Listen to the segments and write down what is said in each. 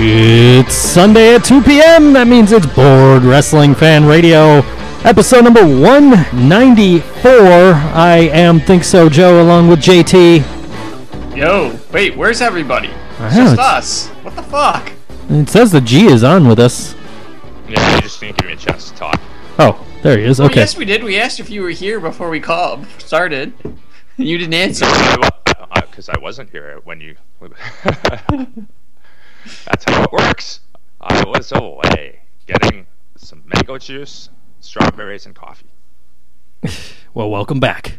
It's Sunday at 2 p.m. That means it's Board Wrestling Fan Radio, episode number 194. I am Think So Joe along with JT. Yo, wait, where's everybody? I It's know, just it's- us. What the fuck? It says the G is on with us. Yeah, you just didn't give me a chance to talk. Oh, there he is. Oh, Okay. yes, we did. We asked if you were here before we called started. You didn't answer. Because I wasn't here when you. That's how it works. I was away getting some mango juice, strawberries, and coffee. Well, welcome back.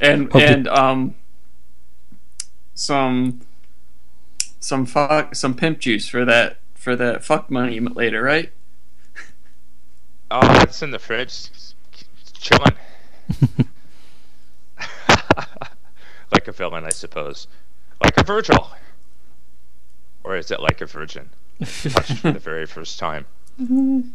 And Hope you- and um, some some fuck some pimp juice for that for that fuck money later, right? Oh, it's in the fridge. It's chilling. like a villain, I suppose. Like a Virgil. Or is it like a virgin? Touched for the very first time.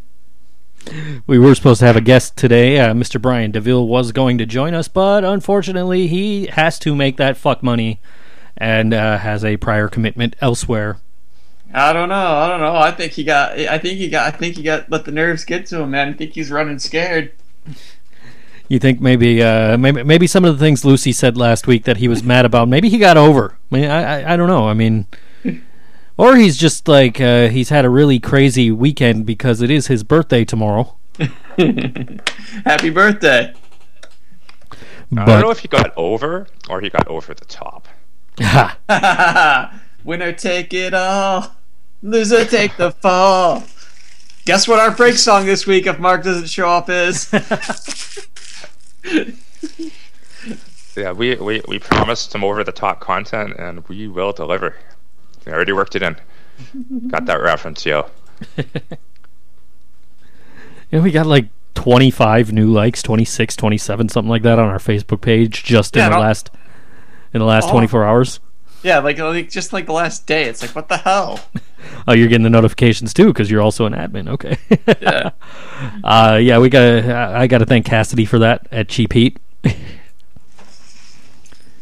We were supposed to have a guest today. Uh, Mr. Brian DeVille was going to join us, but unfortunately, he has to make that fuck money and uh, has a prior commitment elsewhere. I don't know. I don't know. I think he got. I think he got. I think he got. Let the nerves get to him, man. I think he's running scared. You think maybe, uh, maybe, maybe some of the things Lucy said last week that he was mad about, maybe he got over. I mean, I, I, I don't know. I mean, or he's just like uh, he's had a really crazy weekend because it is his birthday tomorrow. Happy birthday. I don't know if he got over or he got over the top. Winner take it all. Loser take the fall. Guess what our break song this week if Mark doesn't show up is? Yeah, we, we, we promised some over the top content and we will deliver. We already worked it in. Got that reference, yo. yeah, we got like 25 new likes, 26, 27, something like that on our Facebook page just Yeah, in the no- last in the last Oh. 24 hours. yeah, like, like just like the last day. It's like what the hell? Oh, you're getting the notifications too because you're also an admin. Okay. Yeah. uh, yeah, we got. to I got to thank Cassidy for that at Cheap Heat. Got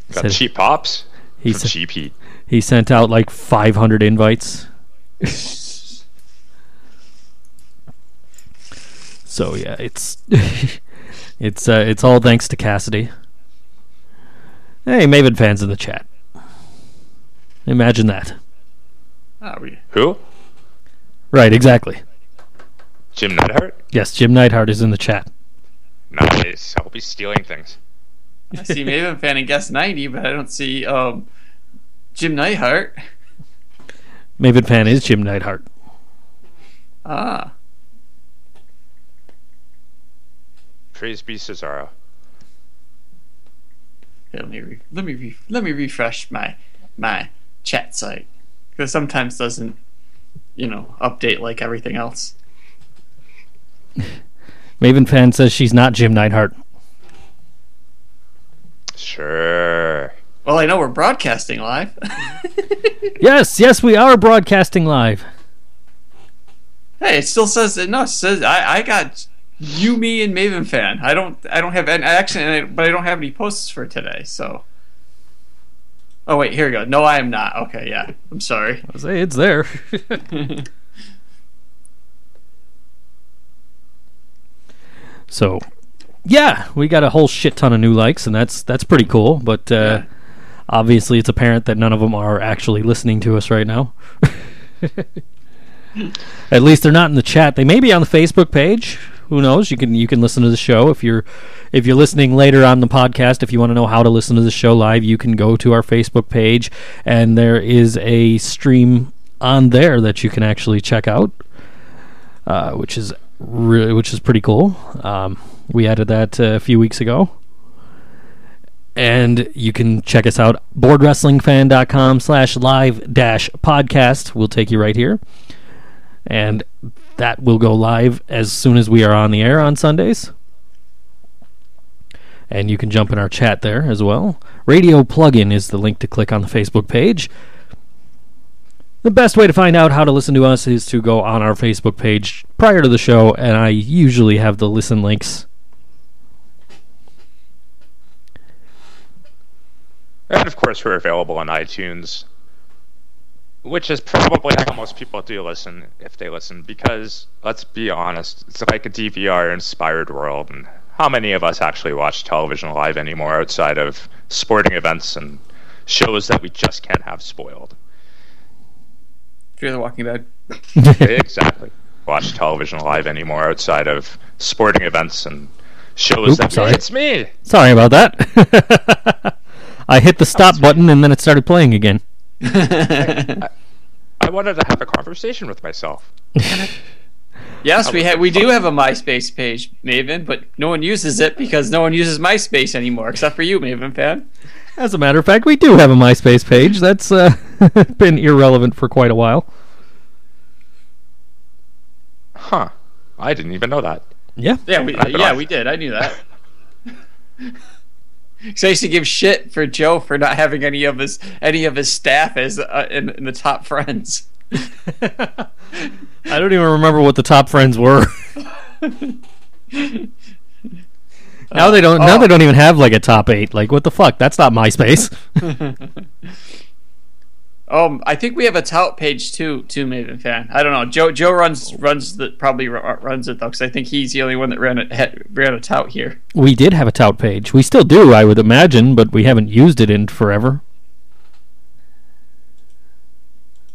Said- cheap pops He from said- Cheap Heat. He sent out like 500 invites. so yeah, it's it's uh, it's all thanks to Cassidy. Hey, Maven fans in the chat. Imagine that. Oh, we- Who? Right, exactly. Jim Neidhart? Yes, Jim Neidhart is in the chat. Nice. I hope he's stealing things. I see Maven fan and guess ninety, but I don't see um, Jim Neidhart. Maven fan is Jim Neidhart. Ah, Praise be Cesaro. Here, let me re- let me re- let me refresh my my chat site because sometimes doesn't you know update like everything else. Maven fan says she's not Jim Neidhart. Sure. Well, I know we're broadcasting live. Yes, yes, we are broadcasting live. hey, it still says that. no. It says I I got you, me, and Maven fan. I don't I don't have any actually, but I don't have any posts for today. So. Oh wait, here we go. No, I am not. Okay, yeah. I'm sorry. I say it's there. so, yeah, we got a whole shit ton of new likes, and that's that's pretty cool. But uh, Yeah. Obviously, it's apparent that none of them are actually listening to us right now. At least they're not in the chat. They may be on the Facebook page. Who knows? You can you can listen to the show if you're if you're listening later on the podcast. If you want to know how to listen to the show live, you can go to our Facebook page, and there is a stream on there that you can actually check out, uh, which is really which is pretty cool. Um, we added that uh, a few weeks ago. And you can check us out, boardwrestlingfan.com slash live dash podcast. We'll take you right here. And that will go live as soon as we are on the air on Sundays. And you can jump in our chat there as well. Radio plugin is the link to click on the Facebook page. The best way to find out how to listen to us is to go on our Facebook page prior to the show, and I usually have the listen links. And of course, we're available on iTunes. which is probably how most people do listen if they listen because let's be honest it's like a dvr inspired world and how many of us actually watch television live anymore outside of sporting events and shows that we just can't have spoiled Fear the Walking Dead. exactly watch television live anymore outside of sporting events and shows Oop, that sorry. it's me Sorry about that. I hit the stop button and then it started playing again. i wanted to have a conversation with myself Yes, we ha- we do have a MySpace page, Maven, but no one uses it because no one uses MySpace anymore, except for you, Maven fan. As a matter of fact, we do have a MySpace page. That's uh, been irrelevant for quite a while. huh i didn't even know that Yeah. Yeah, we yeah we did. I knew that. So I used to give shit for Joe for not having any of his any of his staff as uh, in, in the top friends. I don't even remember what the top friends were. now they don't. Now oh. they don't even have like a top eight. Like what the fuck? That's not MySpace. Um, I think we have a tout page too, too, Maven fan. I don't know. Joe Joe runs runs the probably ru- runs it though, because I think he's the only one that ran a had- ran a tout here. we did have a tout page. We still do, I would imagine, but we haven't used it in forever.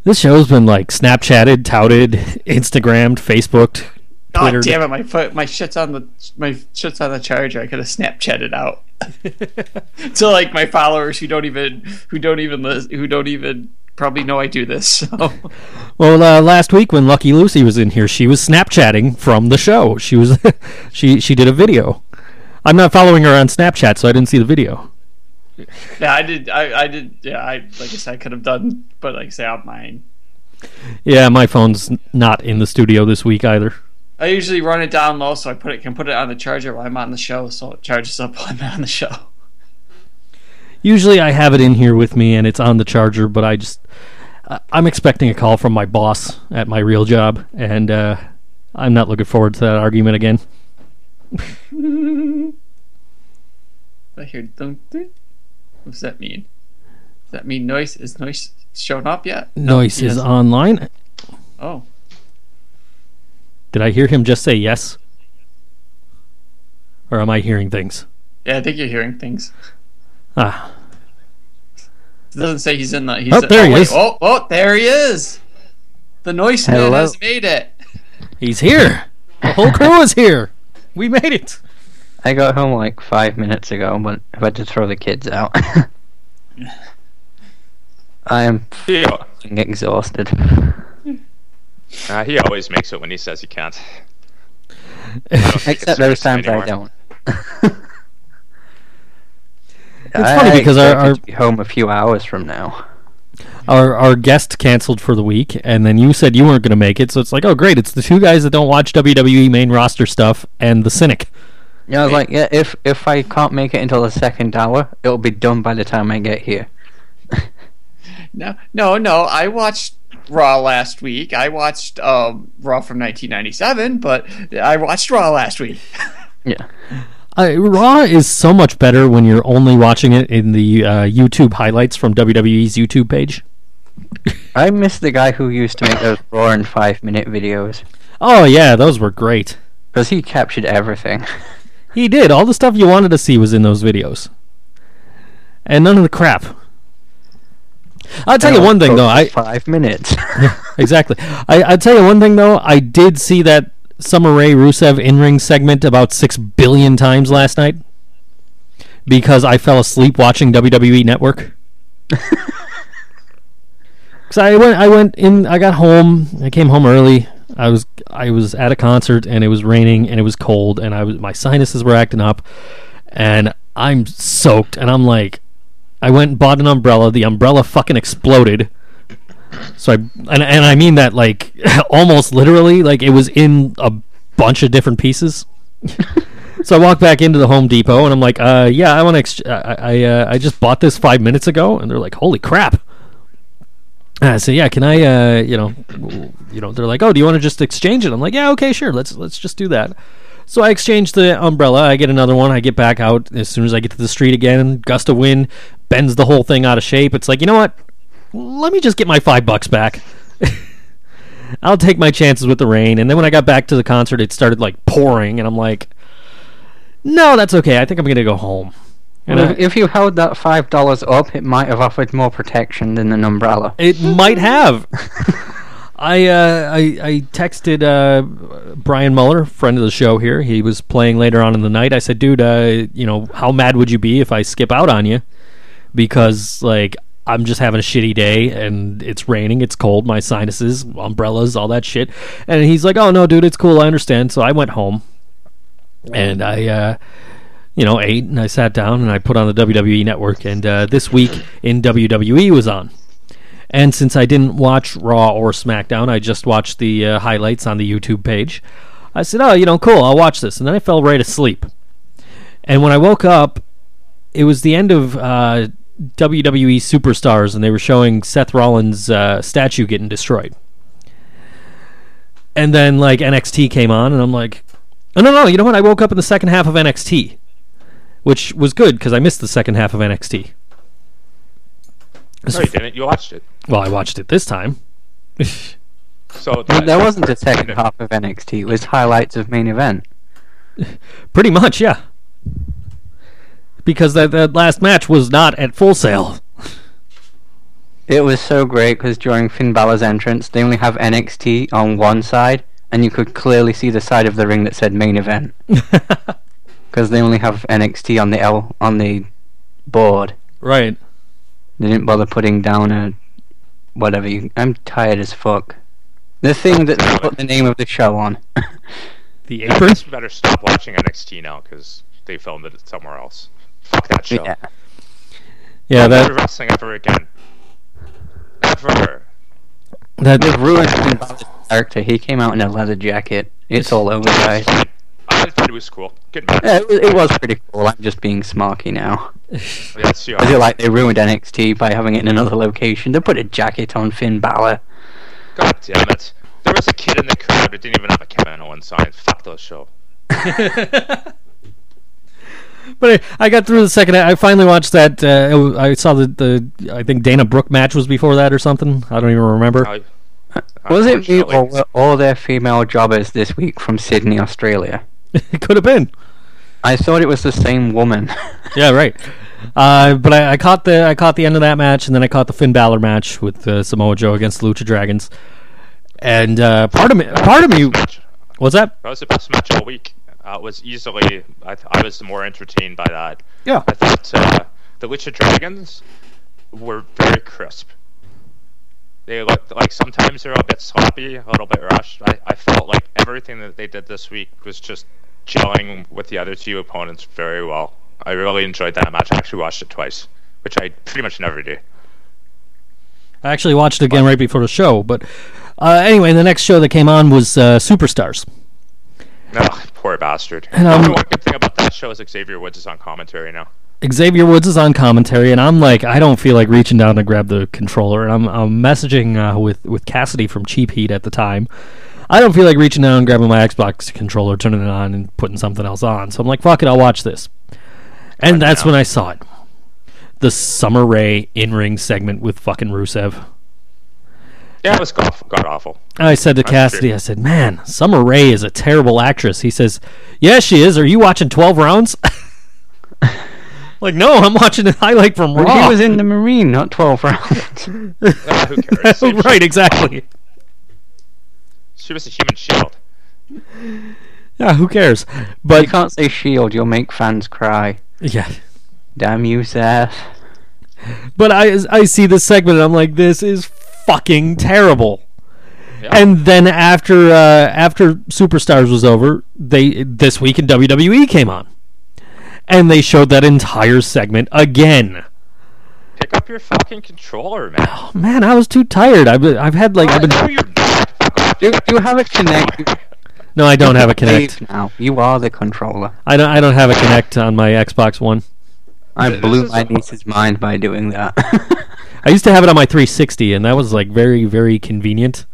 This show's been like Snapchatted, touted, Instagrammed, Facebooked, Oh Twittered. damn it! My foot, my shit's on the my shit's on the charger. I could have Snapchatted out. to like my followers who don't even who don't even who don't even probably know I do this. So Well, uh, last week when Lucky Lucy was in here, she was Snapchatting from the show. She was, she she did a video. I'm not following her on Snapchat, so I didn't see the video. yeah, I did. I, I did. Yeah, I like I said, I could have done, but like I say, on mine. Yeah, my phone's not in the studio this week either. I usually run it down low so I put it can put it on the charger while I'm on the show, so it charges up while I'm on the show. Usually, I have it in here with me and it's on the charger, but I just I- I'm expecting a call from my boss at my real job, and uh, I'm not looking forward to that argument again. I hear dunk dunk. What does that mean? Does that mean noise is noise shown up yet? Noise he is online. Oh, Did I hear him just say yes? Or am I hearing things? yeah, I think you're hearing things. Ah, doesn't say he's in the. He's Oh, there he wait, is. Oh, oh, there he is. The noise man has made it. he's here. The whole crew is here. We made it. I got home like five minutes ago, but I've had to throw the kids out. I am he, f***ing exhausted. uh, he always makes it when he says he can't I don't take it Except those seriously times I anymore. don't. It's funny because our- our- to be home a few hours from now. Our our guest canceled for the week, and then you said you weren't going to make it. So it's like, oh great, it's the two guys that don't watch WWE main roster stuff and the cynic. Yeah, I was like, yeah, if if I can't make it until the second hour, it'll be done by the time I get here. No, no, no. I watched Raw last week. I watched um, Raw from 1997, but I watched Raw last week. Yeah. Uh, Raw is so much better when you're only watching it in the uh, YouTube highlights from WWE's YouTube page. I miss the guy who used to make those raw and five minute videos Oh yeah, those were great. because he captured everything. He did all the stuff you wanted to see was in those videos, and none of the crap. I'll tell you one thing though. I five minutes. exactly. I I'll tell you one thing though. I did see that Summer Rae Rusev in ring segment about six billion times last night because I fell asleep watching WWE Network. Because I went, I went in, I got home, I came home early. I was, I was at a concert and it was raining and it was cold and I was, my sinuses were acting up, and I'm soaked and I'm like, I went and bought an umbrella. The umbrella fucking exploded. So I and and I mean that like almost literally, like it was in a bunch of different pieces. so I walk back into the Home Depot and I'm like, uh, yeah, I want to. Ex- I I, uh, I just bought this five minutes ago, and they're like, holy crap. And I say, yeah, can I, uh, you know, you know, they're like, oh, do you want to just exchange it? I'm like, yeah, okay, sure, let's let's just do that. So I exchange the umbrella. I get another one. I get back out as soon as I get to the street again. Gust of wind bends the whole thing out of shape. It's like, you know what? Let me just get my five bucks back. I'll take my chances with the rain. And then when I got back to the concert, it started like pouring, and I'm like, no, that's okay. I think I'm gonna go home. And Well, I- if, if you held that five dollars up, it might have offered more protection than an umbrella. It might have. I, uh, I I texted uh, Brian Muller, friend of the show here. He was playing later on in the night. I said, "Dude, uh, you know, how mad would you be if I skip out on you? Because like I'm just having a shitty day and it's raining, it's cold, my sinuses, umbrellas, all that shit." And he's like, "Oh no, dude, it's cool. I understand." So I went home and I. Uh, you know, ate and I sat down and I put on the WWE network. And uh, this week in WWE was on. And since I didn't watch Raw or SmackDown, I just watched the uh, highlights on the YouTube page. I said, "Oh, you know, cool. I'll watch this." And then I fell right asleep. And when I woke up, it was the end of uh, WWE Superstars, and they were showing Seth Rollins' uh, statue getting destroyed. And then like NXT came on, and I'm like, "Oh no, no! You know what? I woke up in the second half of NXT, which was good because I missed the second half of NXT." No, you didn't. You watched it. Well, I watched it this time. So But there wasn't a second half of NXT. It was highlights of main event. Pretty much, yeah. Because that, that last match was not at Full Sail. It was so great because during Finn Balor's entrance, they only have NXT on one side, and you could clearly see the side of the ring that said main event because they only have NXT on the L on the board. right. They didn't bother putting down a whatever. You, I'm tired as fuck. The thing that they put the name of the show on. The I apron. better stop watching NXT now because they filmed it somewhere else. Fuck that show. yeah. Yeah, No more that wrestling ever again. Ever. that They've ruined Finn Balor's character. He came out in a leather jacket. It's all over, guys. I thought it was cool. Yeah, it, was, it was pretty cool. I'm just being smarky now. Oh, yes, you I feel like they ruined NXT by having it in another location. They put a jacket on Finn Balor. God damn it. There was a kid in the crowd who didn't even have a Kevin Owens sign. Fuck those show. But I, I got through the second. I finally watched that. Uh, it wa- I saw the, the I think Dana Brooke match was before that or something. I don't even remember. I- Was it me or were all their female jobbers this week from Sydney, Australia? it could have been. I thought it was the same woman. Yeah, right. Uh, but I, I caught the I caught the end of that match, and then I caught the Finn Balor match with uh, Samoa Joe against the Lucha Dragons. And uh, part of me, part of me, match. was that? That was the best match all week. Uh, was easily. I, th- I was more entertained by that. Yeah. I thought uh, the Lucha Dragons were very crisp. They looked like sometimes they're a bit sloppy, a little bit rushed. I, I felt like everything that they did this week was just gelling with the other two opponents very well. I really enjoyed that match. I actually watched it twice, which I pretty much never do. I actually watched it again right before the show. But uh, anyway, the next show that came on was uh, Superstars. Oh, poor bastard. And, the um, only one good thing about that show is Xavier Woods is on commentary now. Xavier Woods is on commentary, and I'm like, I don't feel like reaching down to grab the controller. And I'm, I'm messaging uh, with with Cassidy from Cheap Heat at the time. I don't feel like reaching down and grabbing my Xbox controller, turning it on, and putting something else on. So I'm like, fuck it, I'll watch this. And that's now. when I saw it. The Summer Rae in ring segment with fucking Rusev. Yeah, it was god, god awful. I said to Cassidy. I said, man, Summer Rae is a terrible actress. He says, yeah, she is. Are you watching 12 rounds? like, no, I'm watching a highlight from Well, Raw. he was in the Marine, not 12 rounds. Ah, who cares? Same right, exactly. She was a human shield. Yeah, who cares? But you can't say shield, you'll make fans cry. yeah, Damn you, Seth. but I I see this segment and I'm like, this is fucking terrible. Yeah. And then after uh, after Superstars was over, they this week in WWE came on, and they showed that entire segment again. Pick up your fucking controller, man. Oh, man, I was too tired. I've been, I've had like I've been. No, you're not. Fuck off. Do, do you have a Kinect? No, I don't have a Kinect. Now you are the controller. I don't I don't have a Kinect on my Xbox One. I This blew is my a- niece's mind by doing that. I used to have it on my 360, and that was like very very convenient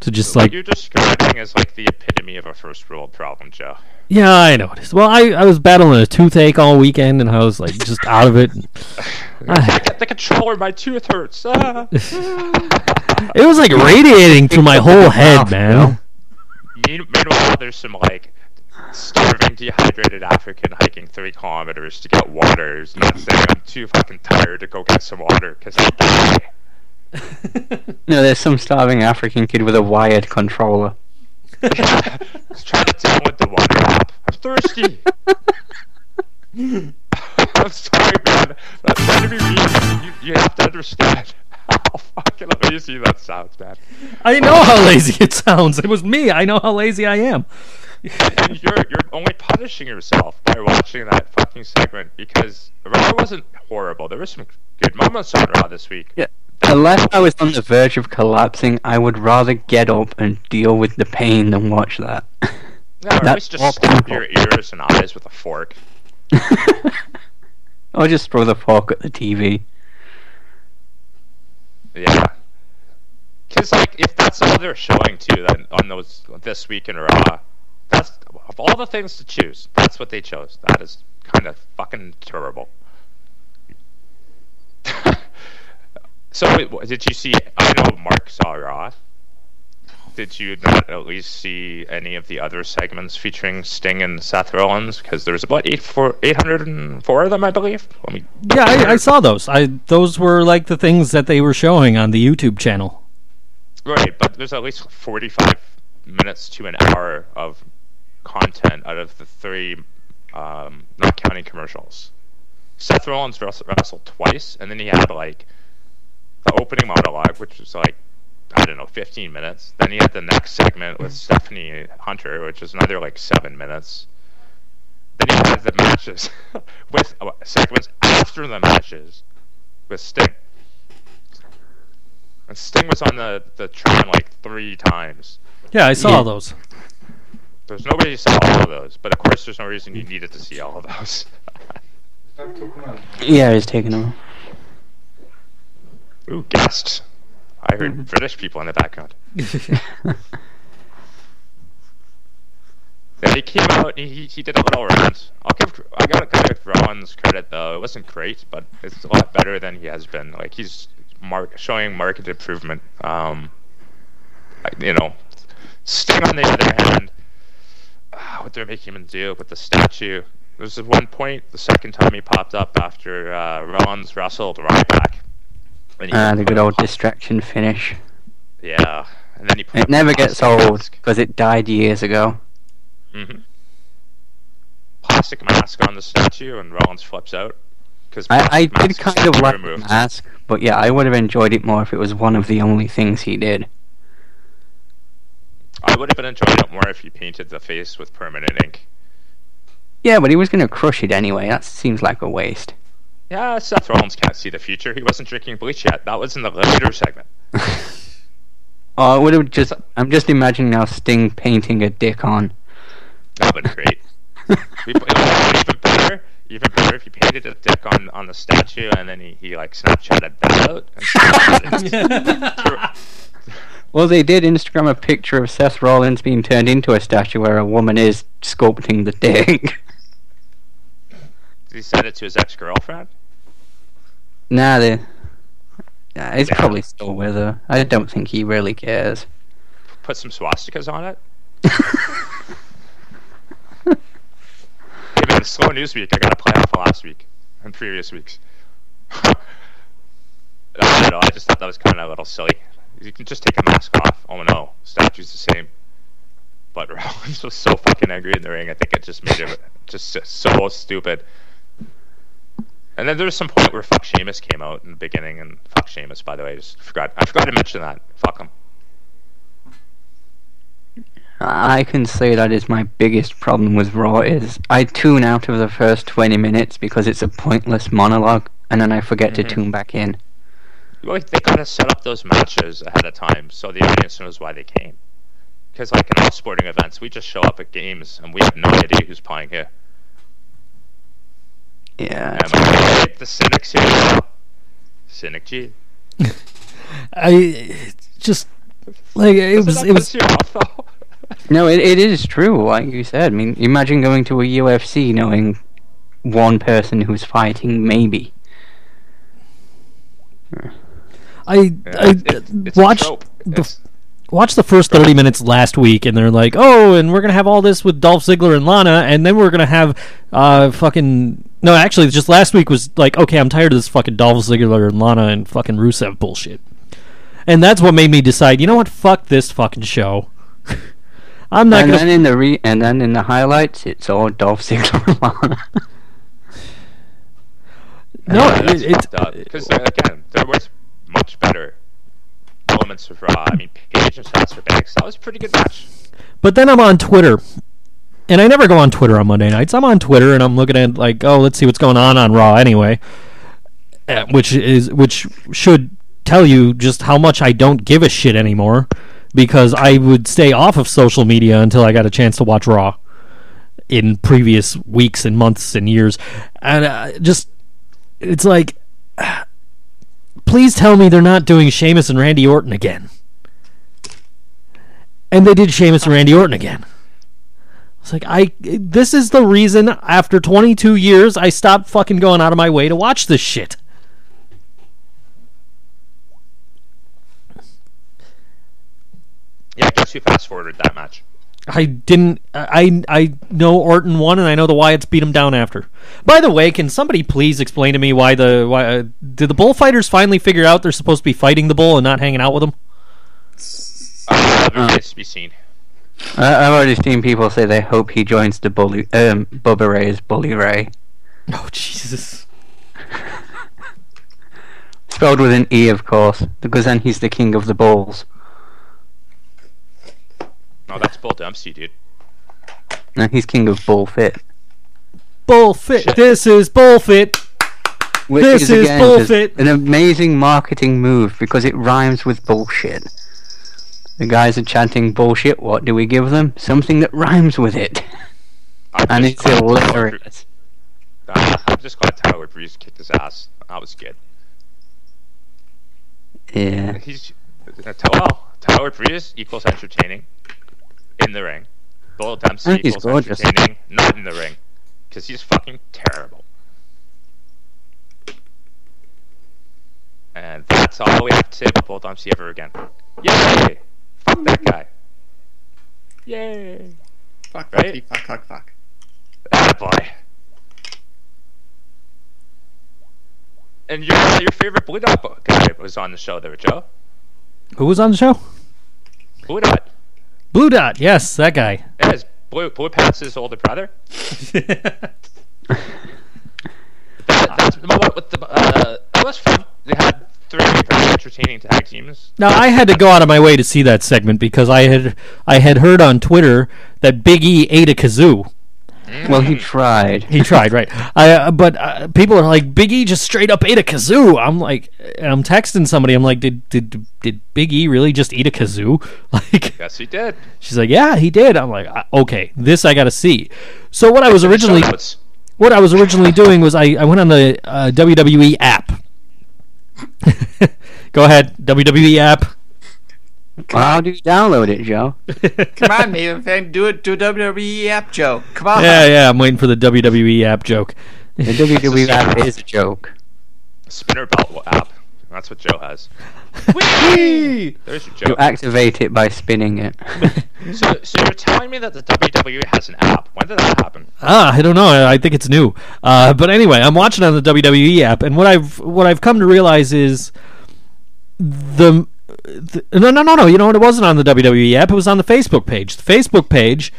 to just What like you're describing is like the epitome of a first world problem, Joe. Yeah, I know it is. Well, I, I was battling a toothache all weekend, and I was like just out of it. I can't the controller. My tooth hurts. Ah. It was like radiating through my whole head, man. Mean- Meanwhile, there's some like starving, dehydrated African hiking three kilometers to get water. Who's not saying I'm too fucking tired to go get some water because I'll die. No, there's some starving African kid with a wired controller. Just trying to download the water app. I'm thirsty. I'm sorry, man. That's trying to be mean. You, you have to understand Oh, how fucking lazy that sounds, man. I know how lazy it sounds. It was me. I know how lazy I am. And you're you're only punishing yourself by watching that fucking segment because Raw wasn't horrible. There was some good moments on Raw this week. Yeah. Unless I was on the verge of collapsing, I would rather get up and deal with the pain than watch that. Yeah, or at That's least just stab painful. your ears and eyes with a fork. or just throw the fork at the TV. Yeah. Because like if that's all they're showing too, then on those this week in Raw, that's of all the things to choose, that's what they chose. That is kind of fucking terrible. so wait, did you see? I know Mark saw Raw. Did you not at least see any of the other segments featuring Sting and Seth Rollins? Because there's about eight four eight hundred and four of them, I believe. Let me. Yeah, I, I saw those. I those were like the things that they were showing on the YouTube channel. Right, but there's at least 45 minutes to an hour of content out of the three, um, not counting commercials. Seth Rollins wrestled, wrestled twice, and then he had like the opening monologue, which was like I don't know, 15 minutes. Then he had the next segment with Stephanie Hunter, which was another like seven minutes. Then he had the matches with uh, segments after the matches with Sting. And Sting was on the, the train like three times. Yeah, I saw Yeah. those. There's nobody who saw all of those, but of course there's no reason you needed to see all of those. Yeah, it's taking them. Ooh, guests. I heard British people in the background. Yeah, he came out. He, he did a little rant. I'll give. I gotta give Rollins credit though. It wasn't great, but it's a lot better than he has been. Like he's mark showing market improvement. Um, you know, Sting on the other hand, ah, what they're making him do with the statue. There's one point, the second time he popped up after uh, Rollins wrestled Ryback. And he Ah, the good old distraction finish. Yeah, and then he put It never gets old because it died years ago. hmm Plastic mask on the statue, and Rollins flips out. Because I, I did kind of like the mask, but yeah, I would have enjoyed it more if it was one of the only things he did. I would have been enjoying it more if he painted the face with permanent ink. Yeah, but he was going to crush it anyway. That seems like a waste. Yeah, Seth Rollins can't see the future. He wasn't drinking bleach yet. That was in the later segment. Oh, it would have just. I'm just imagining now Sting painting a dick on. That would be great. We- it would have been even better, even better if he painted a dick on, on the statue and then he, he like Snapchatted that out. Snapchatted- Well, they did Instagram a picture of Seth Rollins being turned into a statue where a woman is sculpting the dick. Did he send it to his ex girlfriend? Nah, they. He's uh, Yeah. probably still with her. I don't think he really cares. Put some swastikas on it? Hey man, slow news week. I got a play off last week and previous weeks. I don't know. I just thought that was kind of a little silly. You can just take a mask off. Oh no, statue's the same. But Rollins was so fucking angry in the ring. I think it just made it just so stupid. And then there was some point where fuck Sheamus came out in the beginning, and fuck Sheamus, by the way, I just forgot. I forgot to mention that. Fuck him. I can say that is my biggest problem with Raw is I tune out of the first 20 minutes because it's a pointless monologue and then I forget Mhm. to tune back in. Well, they kind of set up those matches ahead of time so the audience knows why they came. Because, like in all sporting events, we just show up at games and we have no idea who's playing here. Yeah. Am I right? The cynics here. Cynic G. I just like it Doesn't was that it was you off, though? No, it, it is true, like you said. I mean, imagine going to a UFC knowing one person who's fighting, maybe. I, I It- it- it's watched the It's- watched the first 30 minutes last week and they're like oh and we're gonna have all this with dolph ziggler and lana and then we're gonna have uh fucking no actually just last week was like okay i'm tired of this fucking dolph ziggler and lana and fucking rusev bullshit and that's what made me decide you know what fuck this fucking show i'm not and gonna then in the re- and then in the highlights, it's all Dolph Ziggler and Lana. no Yeah, it, it's fucked. Because uh, again, there was much better elements of Raw. I mean, Paige and Sasha Banks, that was a pretty good match. But then I'm on Twitter, and I never go on Twitter on Monday nights. I'm on Twitter and I'm looking at like, oh, let's see what's going on on Raw anyway, uh, which is which should tell you just how much I don't give a shit anymore, because I would stay off of social media until I got a chance to watch Raw in previous weeks and months and years, and uh, just it's like. Please tell me they're not doing Sheamus and Randy Orton again. And they did Sheamus and Randy Orton again. It's like I this is the reason after 22 years I stopped fucking going out of my way to watch this shit. Yeah, I guess you fast forwarded that match. I didn't I I know Orton won and I know the Wyatts beat him down after. By the way, can somebody please explain to me why the why uh, did the bullfighters finally figure out they're supposed to be fighting the bull and not hanging out with him? Uh, remains to be seen. I- I've already seen people say they hope he joins the bully, um, Bubba Ray's Bully Ray, Oh Jesus. spelled with an E, of course, because then he's the king of the bulls. Oh, that's Bull Dempsey, dude. No, he's king of bullfit. Bullfit. Shit. This is bullfit. Which This is, is again just an amazing marketing move because it rhymes with bullshit. The guys are chanting bullshit. What do we give them? Something that rhymes with it, I'm and it's hilarious. I'm just glad Tyler Breeze kicked his ass. That was good. Yeah. He's uh, well, Tyler Breeze equals entertaining in the ring. Bull Dempsey equals gorgeous. entertaining not in the ring because he's fucking terrible. And that's all we have to say about Bull Dempsey ever again. Yay! Fuck that guy. Yay! Fuck, Right? fuck, fuck, fuck, fuck. Ah, boy. And your your favorite Blue Dot guy was on the show there, Joe. Who was on the show? Blue Dot. Blue Dot. Yes, that guy. Yeah, is Blue Blue Pants' older brother. That, that's what, what the, uh, that was fun. They had three very entertaining tag teams. Now I had to go out of my way to see that segment because I had I had heard on Twitter that Big E ate a kazoo. Well, he tried. He tried, right? I uh, but uh, people are like Big E just straight up ate a kazoo. I'm like, I'm texting somebody. I'm like, did did did Big E really just eat a kazoo? Like, Yes, he did. she's like, yeah, he did. I'm like, uh, okay, this I got to see. So what I was originally what I was originally doing was I, I went on the uh, WWE app. Go ahead, WWE app. Well, how do you download it, Joe? Come on, Maven fan, do it. Do a WWE app, Joe. Come on. Yeah, yeah, I'm waiting for the WWE app joke. The WWE app is a joke. Spinner belt app. That's what Joe has. Whee! There's your You activate it by spinning it. So, so you're telling me that the WWE has an app? When did that happen? Ah, I don't know. I I think it's new. Uh, but anyway, I'm watching on the WWE app, and what I've what I've come to realize is the, the no no no no. You know what? It wasn't on the WWE app. It was on the Facebook page. The Facebook page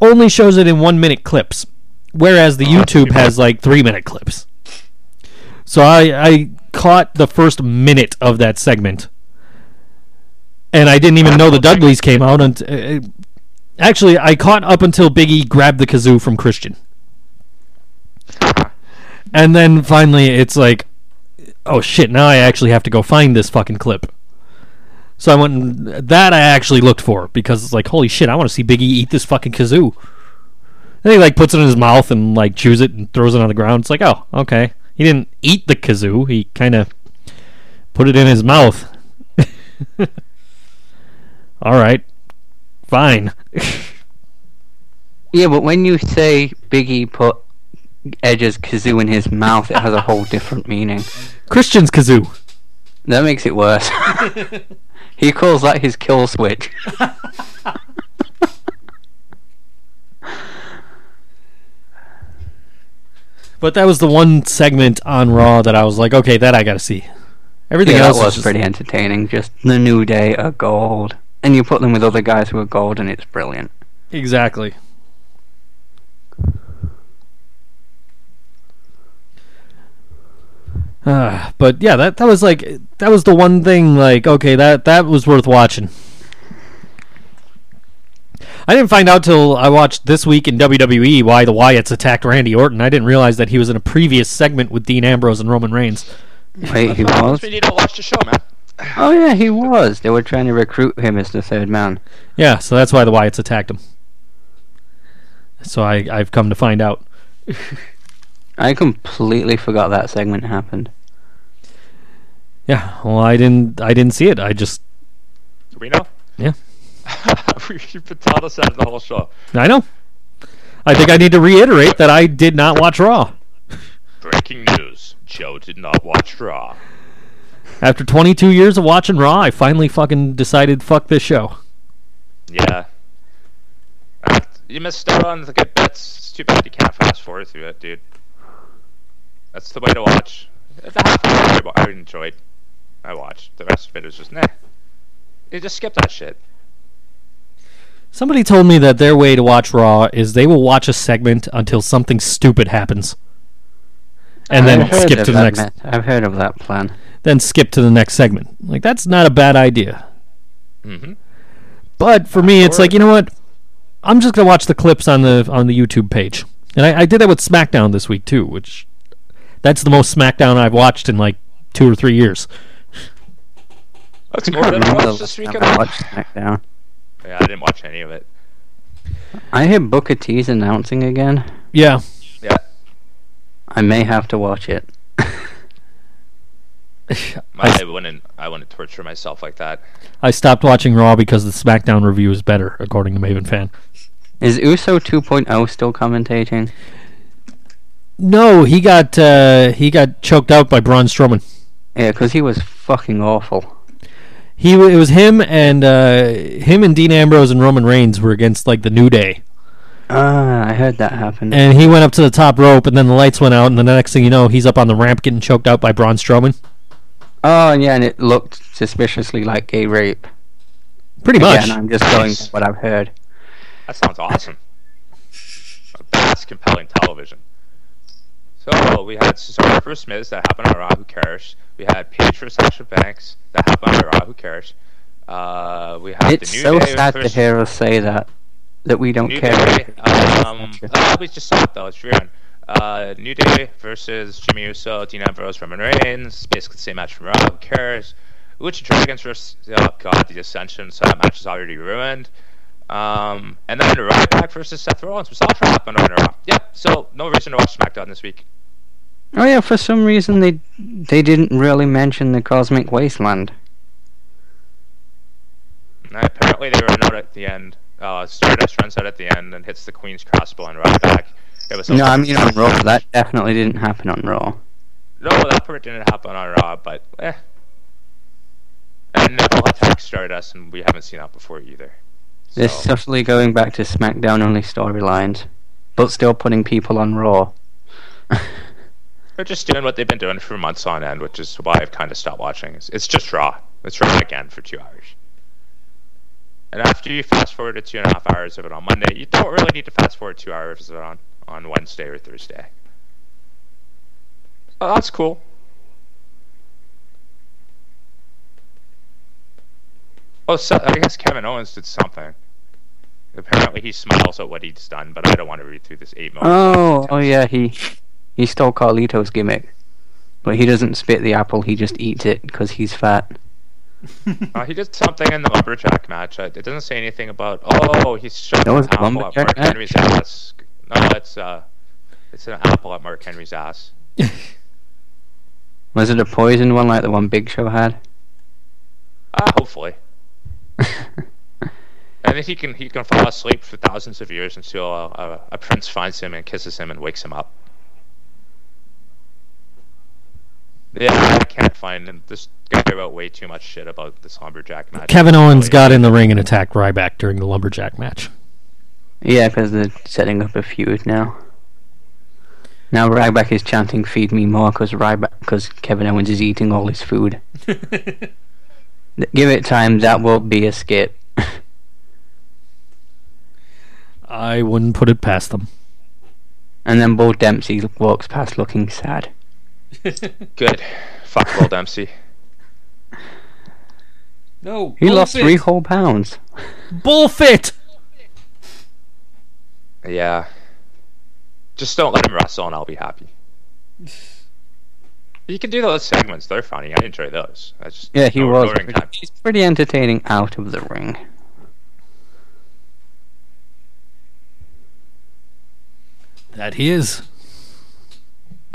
only shows it in one minute clips, whereas the Oh, YouTube has like three minute clips. So I I caught the first minute of that segment, and I didn't even know the Dudleys came out. And uh, actually, I caught up until Biggie grabbed the kazoo from Christian. And then finally, it's like, oh shit! Now I actually have to go find this fucking clip. So I went. And, that I actually looked for because it's like, holy shit! I want to see Biggie eat this fucking kazoo. And he like puts it in his mouth and like chews it and throws it on the ground. It's like, oh, okay. He didn't eat the kazoo. He kind of put it in his mouth. All right, fine. Yeah, but when you say Biggie put Edge's kazoo in his mouth, it has a whole different meaning. Christian's kazoo. That makes it worse. he calls that his kill switch. But that was the one segment on Raw that I was like, okay, that I got to see. Everything yeah, else was was just, pretty entertaining. Just the New Day are gold. And you put them with other guys who are gold, and it's brilliant. exactly. Uh, but yeah, that that was like that was the one thing like okay that that was worth watching. I didn't find out till I watched this week in WWE why the Wyatts attacked Randy Orton. I didn't realize that he was in a previous segment with Dean Ambrose and Roman Reigns. Wait, he That's what was? happens when you don't watch the show, man. Oh yeah, he was. They were trying to recruit him as the third man. Yeah, so that's why the Wyatts attacked him. So I I've come to find out. I completely forgot that segment happened. Yeah, well I didn't I didn't see it. I just Do we know? Yeah. You've been telling us that the whole show. I know. I think I need to reiterate that I did not watch Raw. Breaking news: Joe did not watch Raw. After 22 years of watching Raw, I finally fucking decided fuck this show. Yeah. You missed out on the good bits. It's too bad you can't fast forward through it, dude. That's the way to watch. The half hour I enjoyed. I watched. The rest of it was just nah. You just skip that shit. Somebody told me that their way to watch Raw is they will watch a segment until something stupid happens. And then I've heard skip to the next met- I've heard of that plan. then skip to the next segment. Like that's not a bad idea. Mm-hmm. But for me, it's like you know what? I'm just gonna watch the clips on the on the YouTube page, and I, I did that with SmackDown this week too, which that's the most SmackDown I've watched in like two or three years. That's I more than I watched this weekend. I watched SmackDown. Yeah, I didn't watch any of it. I hear Booker T's announcing again. Yeah, Yeah. I may have to watch it. I wouldn't. I wouldn't torture myself like that. I stopped watching Raw because the SmackDown review is better, according to Maven Fan. Is Uso 2.0 still commentating? No, he got uh, he got choked out by Braun Strowman. Yeah, because he was fucking awful. He it was him and uh, him and Dean Ambrose and Roman Reigns were against like the New Day, Ah, I heard that happen. and he went up to the top rope, and then the lights went out, and the next thing you know, he's up on the ramp getting choked out by Braun Strowman. Oh, yeah, and it looked suspiciously like gay rape. Pretty much. I'm just going with what I've heard. That sounds awesome. That's compelling television. So we had Cesaro versus Miz that happened on Raw. Who cares? We had versus Sasha Banks that happened on Raw. Who cares? Uh, we had It's the New so Day sad to hear us say that. That we don't New care. Day. Um, uh, we just saw it though. It's weird. Uh, New Day versus Jimmy Uso, Dean Ambrose, Roman Reigns. Basically the same match from Raw. Who cares? Lucha Dragons versus oh god, the Ascension. So that match is already ruined. Um, and then Ryback versus Seth Rollins was also happened on Raw. Yep. So no reason to watch SmackDown this week. Oh yeah, for some reason they they didn't really mention the Cosmic Wasteland. And apparently they were not at the end. Uh, Stardust runs out at the end and hits the Queen's crossbow on Ryback. It was No, I mean on Raw. That definitely didn't happen on Raw. No, that part didn't happen on Raw, but eh. And Neville attacked Stardust, and we haven't seen that before either. They're So, subtly going back to SmackDown only storylines, but still putting people on Raw. they're just doing what they've been doing for months on end, which is why I've kind of stopped watching. It's, it's just Raw. It's Raw again for two hours. And after you fast forward to two and a half hours of it on Monday, you don't really need to fast forward two hours of it on, on Wednesday or Thursday. Oh, that's cool. Oh, so I guess Kevin Owens did something. Apparently, he smiles at what he's done, but I don't want to read through this eight. Oh, oh yeah, he he stole Carlito's gimmick, but he doesn't spit the apple. He just eats it because he's fat. Uh, he did something in the lumberjack match. Uh, it doesn't say anything about. Oh, he's shoving That was an apple at Mark match? Henry's ass. No, it's uh, it's an apple at Mark Henry's ass. Was it a poisoned one like the one Big Show had? Ah, hopefully. I think he can he can fall asleep for thousands of years until uh, a, a prince finds him and kisses him and wakes him up. Yeah, I can't find him. This guy wrote way too much shit about this lumberjack match. Kevin Owens Really. got in the ring and attacked Ryback during the lumberjack match. Yeah, because they're setting up a feud now. Now Ryback is chanting "Feed me more" because Ryback because Kevin Owens is eating all his food. Give it time, that will be a skit. I wouldn't put it past them. And then Bull Dempsey walks past looking sad. Good. Fuck Will Dempsey. No, He lost three whole pounds. bullfit. Yeah. Just don't let him wrestle and I'll be happy. You can do those segments, they're funny. I enjoy those. I just Yeah, he was. Pretty, he's pretty entertaining out of the ring. That he is.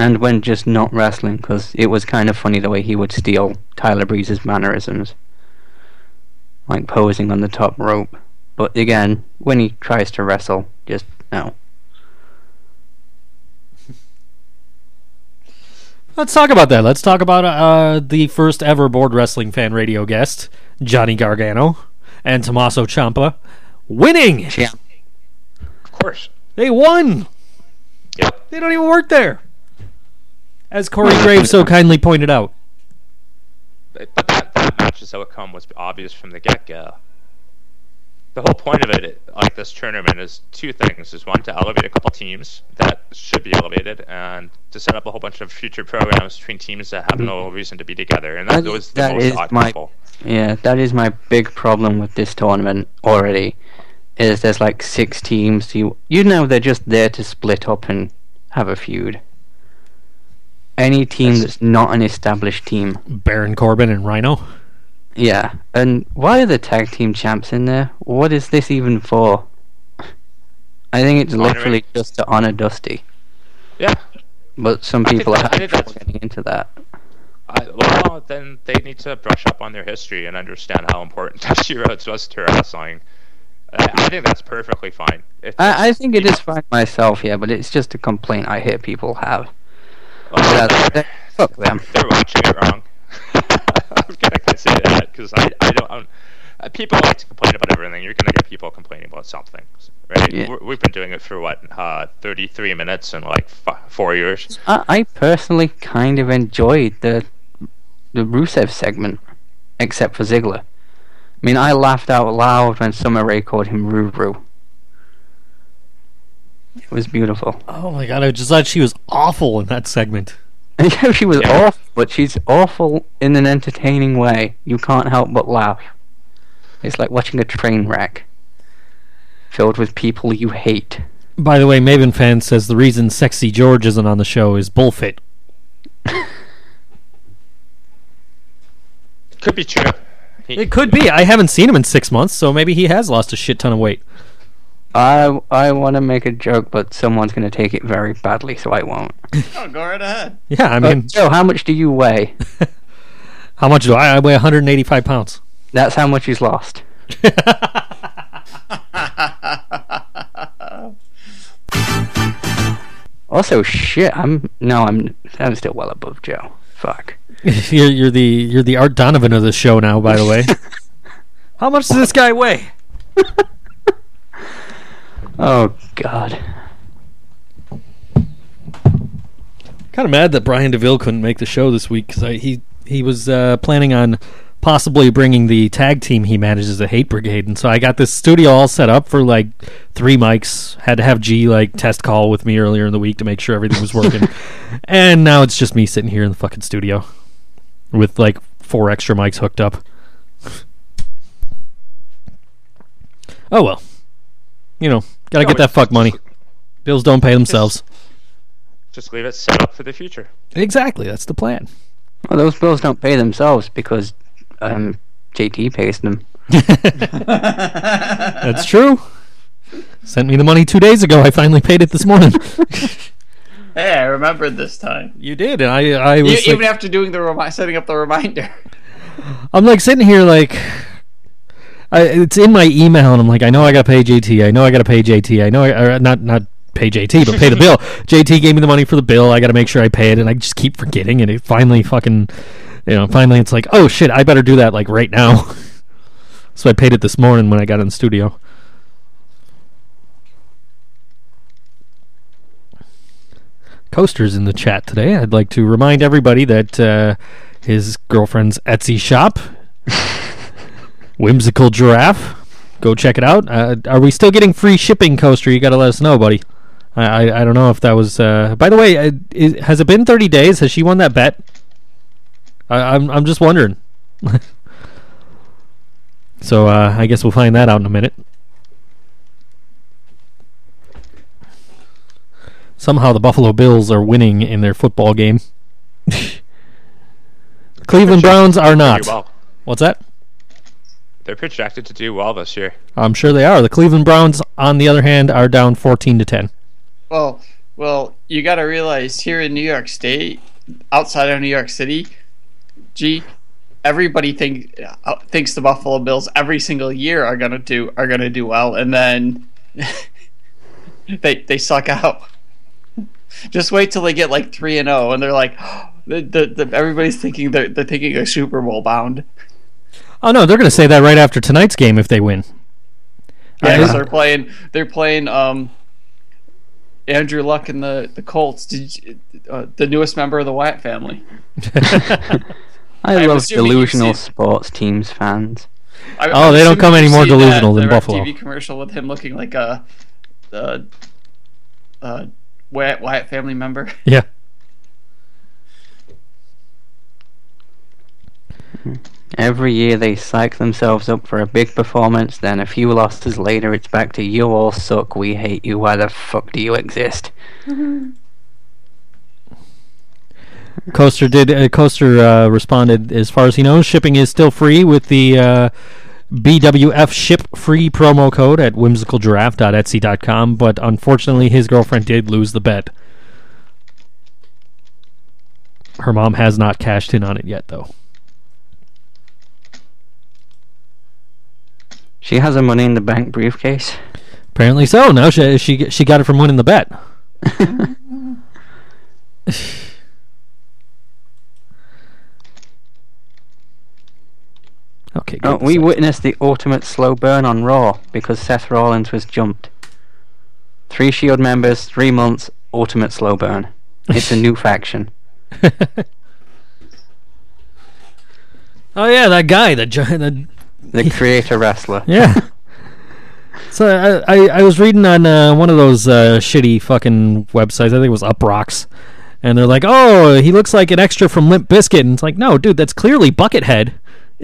And when just not wrestling, because it was kind of funny the way he would steal Tyler Breeze's mannerisms. Like posing on the top rope. But again, when he tries to wrestle, just no. Let's talk about that. Let's talk about uh, the first ever board wrestling fan radio guest, Johnny Gargano and Tommaso Ciampa, winning. Yeah. Of course. They won. Yep. They don't even work there. As Corey Graves so kindly pointed out. But but that, that match's outcome was obvious from the get go. The whole point of it, like this tournament, is two things: is one to elevate a couple teams that should be elevated, and to set up a whole bunch of future programs between teams that have no reason to be together. And that That- was the that most is odd my- couple. Yeah, that is my big problem with this tournament already. Is there's like six teams. You you know they're just there to split up and have a feud. Any team That's- that's not an established team. Baron Corbin and Rhino. Yeah, and why are the tag team champs in there? What is this even for? I think it's Honoring- literally just to honor Dusty. Yeah. But some people are having trouble getting into that. I, well, then they need to brush up on their history and understand how important Dusty Rhodes was to wrestling. Uh, I, I think that's perfectly fine. I, I think it is fine myself, yeah, but it's just a complaint I hear people have. Well, Fuck them. they're watching it wrong. I'm gonna say that because I, I don't. I'm, uh, people like to complain about everything. You're gonna get people complaining about something, right? Yeah. We're, we've been doing it for what, uh, 33 minutes in like f- four years. I, I personally kind of enjoyed the the Rusev segment, except for Ziggler. I mean, I laughed out loud when Summer Rae called him Ruru. It was beautiful. Oh my god, I just thought she was awful in that segment. Yeah, she was Yeah. awful, but she's awful in an entertaining way. You can't help but laugh. It's like watching a train wreck filled with people you hate. By the way, Maven fan says the reason Sexy George isn't on the show is bullfit. Could be true. He, It could be. I haven't seen him in six months, so maybe he has lost a shit ton of weight. I I want to make a joke, but someone's going to take it very badly, so I won't. Oh, go right ahead. Yeah, I I mean, Joe, how much do you weigh? how much do I? I weigh 185 pounds. That's how much he's lost. Also, shit, I'm no, I'm I'm still well above Joe. Fuck. you're, you're the you're the Art Donovan of the show now. By the way, how much does this guy weigh? Oh God. Kind of mad that Brian Deville couldn't make the show this week because he he was uh, planning on possibly bringing the tag team he manages, the Hate Brigade, and so I got this studio all set up for like three mics. Had to have G like test call with me earlier in the week to make sure everything was working, and now it's just me sitting here in the fucking studio with like four extra mics hooked up. Oh well, you know, gotta get that fuck money. Bills don't pay themselves. Just leave it set up for the future. Exactly, that's the plan. Well, those bills don't pay themselves because um, JT pays them. That's true. Sent me the money two days ago. I finally paid it this morning. Hey, I remembered this time. you did, and I, I was, even like, after doing the remi- setting up the reminder. I'm like sitting here, like, I, it's in my email, and I'm like, I know I got to pay JT. I know I got to pay JT. I know, I, not, not pay JT, but pay the bill. JT gave me the money for the bill. I got to make sure I pay it, and I just keep forgetting. And it finally fucking, you know, finally it's like, oh shit, I better do that like right now. so I paid it this morning when I got in the studio. Coasters in the chat today. I'd like to remind everybody that uh, his girlfriend's Etsy shop, Whimsical Giraffe. Go check it out. Uh, are we still getting free shipping, Coaster? You got to let us know, buddy. I, I, I don't know if that was. Uh, by the way, uh, is, has it been 30 days? Has she won that bet? I, I'm I'm just wondering. so uh, I guess we'll find that out in a minute. Somehow the Buffalo Bills are winning in their football game. Cleveland Browns are not. What's that? They're projected to do well this year. I'm sure they are. The Cleveland Browns, on the other hand, are down 14 to 10. Well, well, you got to realize here in New York State, outside of New York City, gee, everybody think uh, thinks the Buffalo Bills every single year are gonna do are gonna do well, and then they they suck out. Just wait till they get like three and zero, and they're like, the, the, the, everybody's thinking they're, they're thinking a Super Bowl bound. Oh no, they're going to say that right after tonight's game if they win. Yeah, I- they're playing. They're playing. Um, Andrew Luck and the the Colts. Did you, uh, the newest member of the Wyatt family? I I'm love delusional seen- sports teams fans. I, Oh, I'm they don't come any more delusional that, than Buffalo. TV commercial with him looking like a, uh uh Wyatt, Wyatt family member. Yeah. Every year they psych themselves up for a big performance, then a few losses later it's back to you all suck, we hate you, why the fuck do you exist? Coaster did. Uh, Coaster uh, responded, as far as he knows, shipping is still free with the uh, BWF ship free promo code at whimsicalgiraffe.etsy.com. But unfortunately, his girlfriend did lose the bet. Her mom has not cashed in on it yet, though. She has a money in the bank briefcase. Apparently so. Now she she she got it from winning the bet. Okay. Oh, we witnessed the ultimate slow burn on Raw because Seth Rollins was jumped. Three Shield members, three months, ultimate slow burn. It's a new faction. oh yeah, that guy, the the The creator wrestler. Yeah. So I, I, I was reading on uh, one of those uh, shitty fucking websites. I think it was Uproxx, and they're like, "Oh, he looks like an extra from Limp Bizkit," and it's like, "No, dude, that's clearly Buckethead."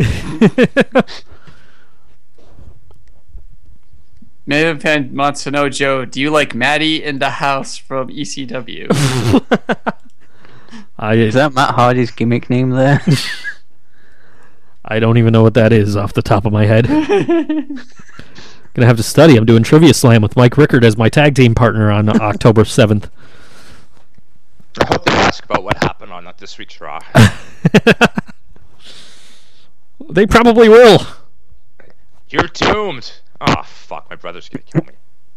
Maven fan wants Joe, do you like Maddie in the house from ECW? I Is that Matt Hardy's gimmick name there? I don't even know what that is off the top of my head. Gonna have to study. I'm doing Trivia Slam with Mike Rickard as my tag team partner on October seventh. I hope they ask about what happened on uh, this week's Raw. They probably will. You're doomed. Oh fuck, my brother's gonna kill me.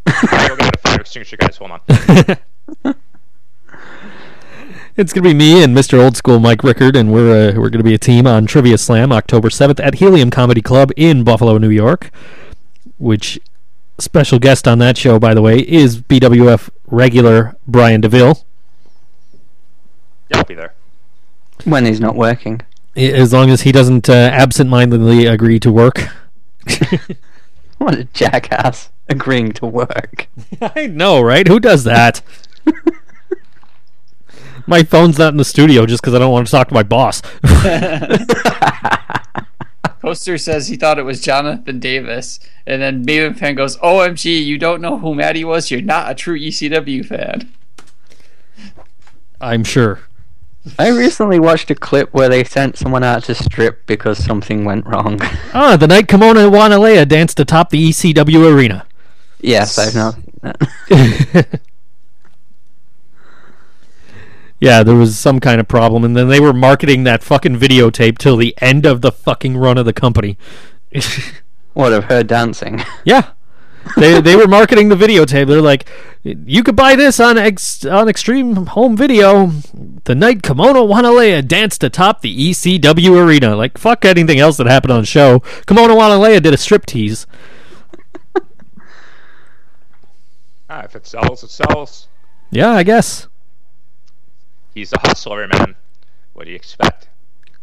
I go get a fire extinguisher, guys. Hold on. It's gonna be me and Mr. Old School Mike Rickard, and we're uh, we're gonna be a team on Trivia Slam October seventh at Helium Comedy Club in Buffalo, New York. Which special guest on that show, by the way, is BWF regular Brian Deville. Yeah, I'll be there. when he's not working. As long as he doesn't uh, absent-mindedly agree to work. What a jackass. Agreeing to work. I know, right? Who does that? my phone's not in the studio just because I don't want to talk to my boss. Poster says he thought it was Jonathan Davis, and then Maven fan goes, "OMG, you don't know who Maddie was? You're not a true ECW fan." I'm sure. I recently watched a clip where they sent someone out to strip because something went wrong. Ah, the night Kimona Wanalaya danced atop the ECW arena. yes, I've not seen that. Yeah, there was some kind of problem, and then they were marketing that fucking videotape till the end of the fucking run of the company. what of her dancing? yeah, they they were marketing the videotape. They're like, you could buy this on ex, on Extreme Home Video. The night Kimona Wanalaya danced atop the ECW arena. Like fuck anything else that happened on the show. Kimona Wanalaya did a striptease. Ah, if it sells, it sells. Yeah, I guess. He's a hustler, man. What do you expect?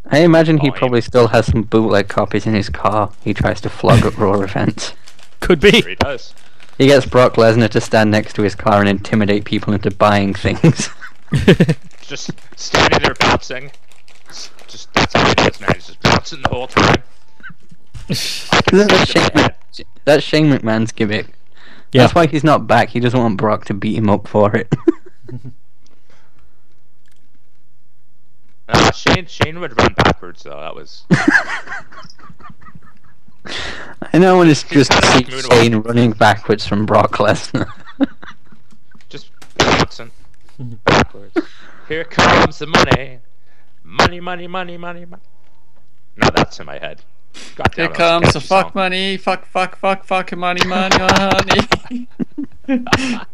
I imagine he oh, Volume. probably still has some bootleg copies in his car. He tries to flog at Raw events. Could be. Sure he does. He gets Brock Lesnar to stand next to his car and intimidate people into buying things. Just standing there bouncing. Just- Just that's how it is, man. He's just bouncing the whole time. I can that's, Shane, in that's Shane McMahon's gimmick. Yeah. That's why he's not back. He doesn't want Brock to beat him up for it. Uh, Shane Shane would run backwards though. That was I know when it's just kinda see. Shane running backwards from Brock Lesnar. just bouncing backwards. Here comes the money, money, money, money, money, money. Now that's in my head. God damn, Here that was a comes the fuck song. money, fuck, fuck, fuck, fuck, money, money, money.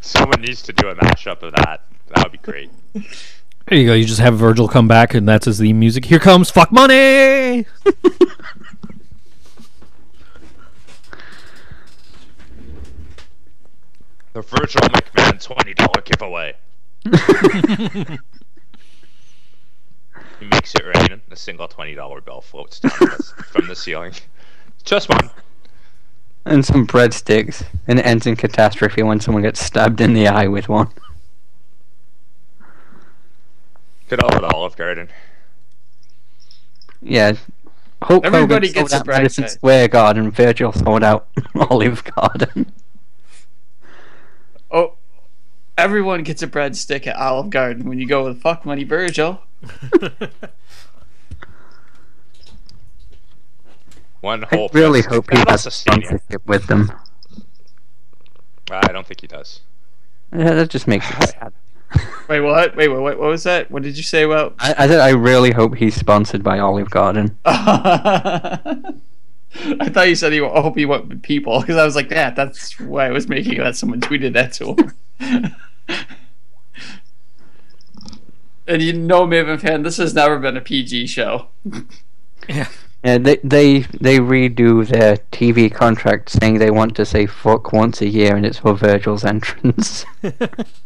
Someone needs to do a mashup of that. That would be great. There you go. You just have Virgil come back, and that's his theme music. Here comes fuck money. The Virgil McMahon twenty dollar giveaway. He makes it rain, and a single twenty dollar bill floats down from the ceiling. Just one. and some breadsticks. And it ends in catastrophe when someone gets stabbed in the eye with one. Good old Olive Garden. Yeah. Hulk Everybody Hogan gets sold a out Madison breadstick. Square Garden. Virgil sold out Olive Garden. oh, everyone gets a breadstick at Olive Garden when you go with fuck money, Virgil. One I whole. really breadstick. hope he That has a stadium. sponsorship with them. I don't think he does. Yeah, that just makes it sad. Wait, what? Wait, wait, wait, what was that? What did you say about? I, I said I really hope he's sponsored by Olive Garden. I thought you said he. I hope he went with people because I was like, that. That's why I was making that. Someone tweeted that to him. and you know, Maven fan, this has never been a PG show. yeah. Yeah, they they they redo their TV contract saying they want to say fuck once a year, and it's for Virgil's entrance.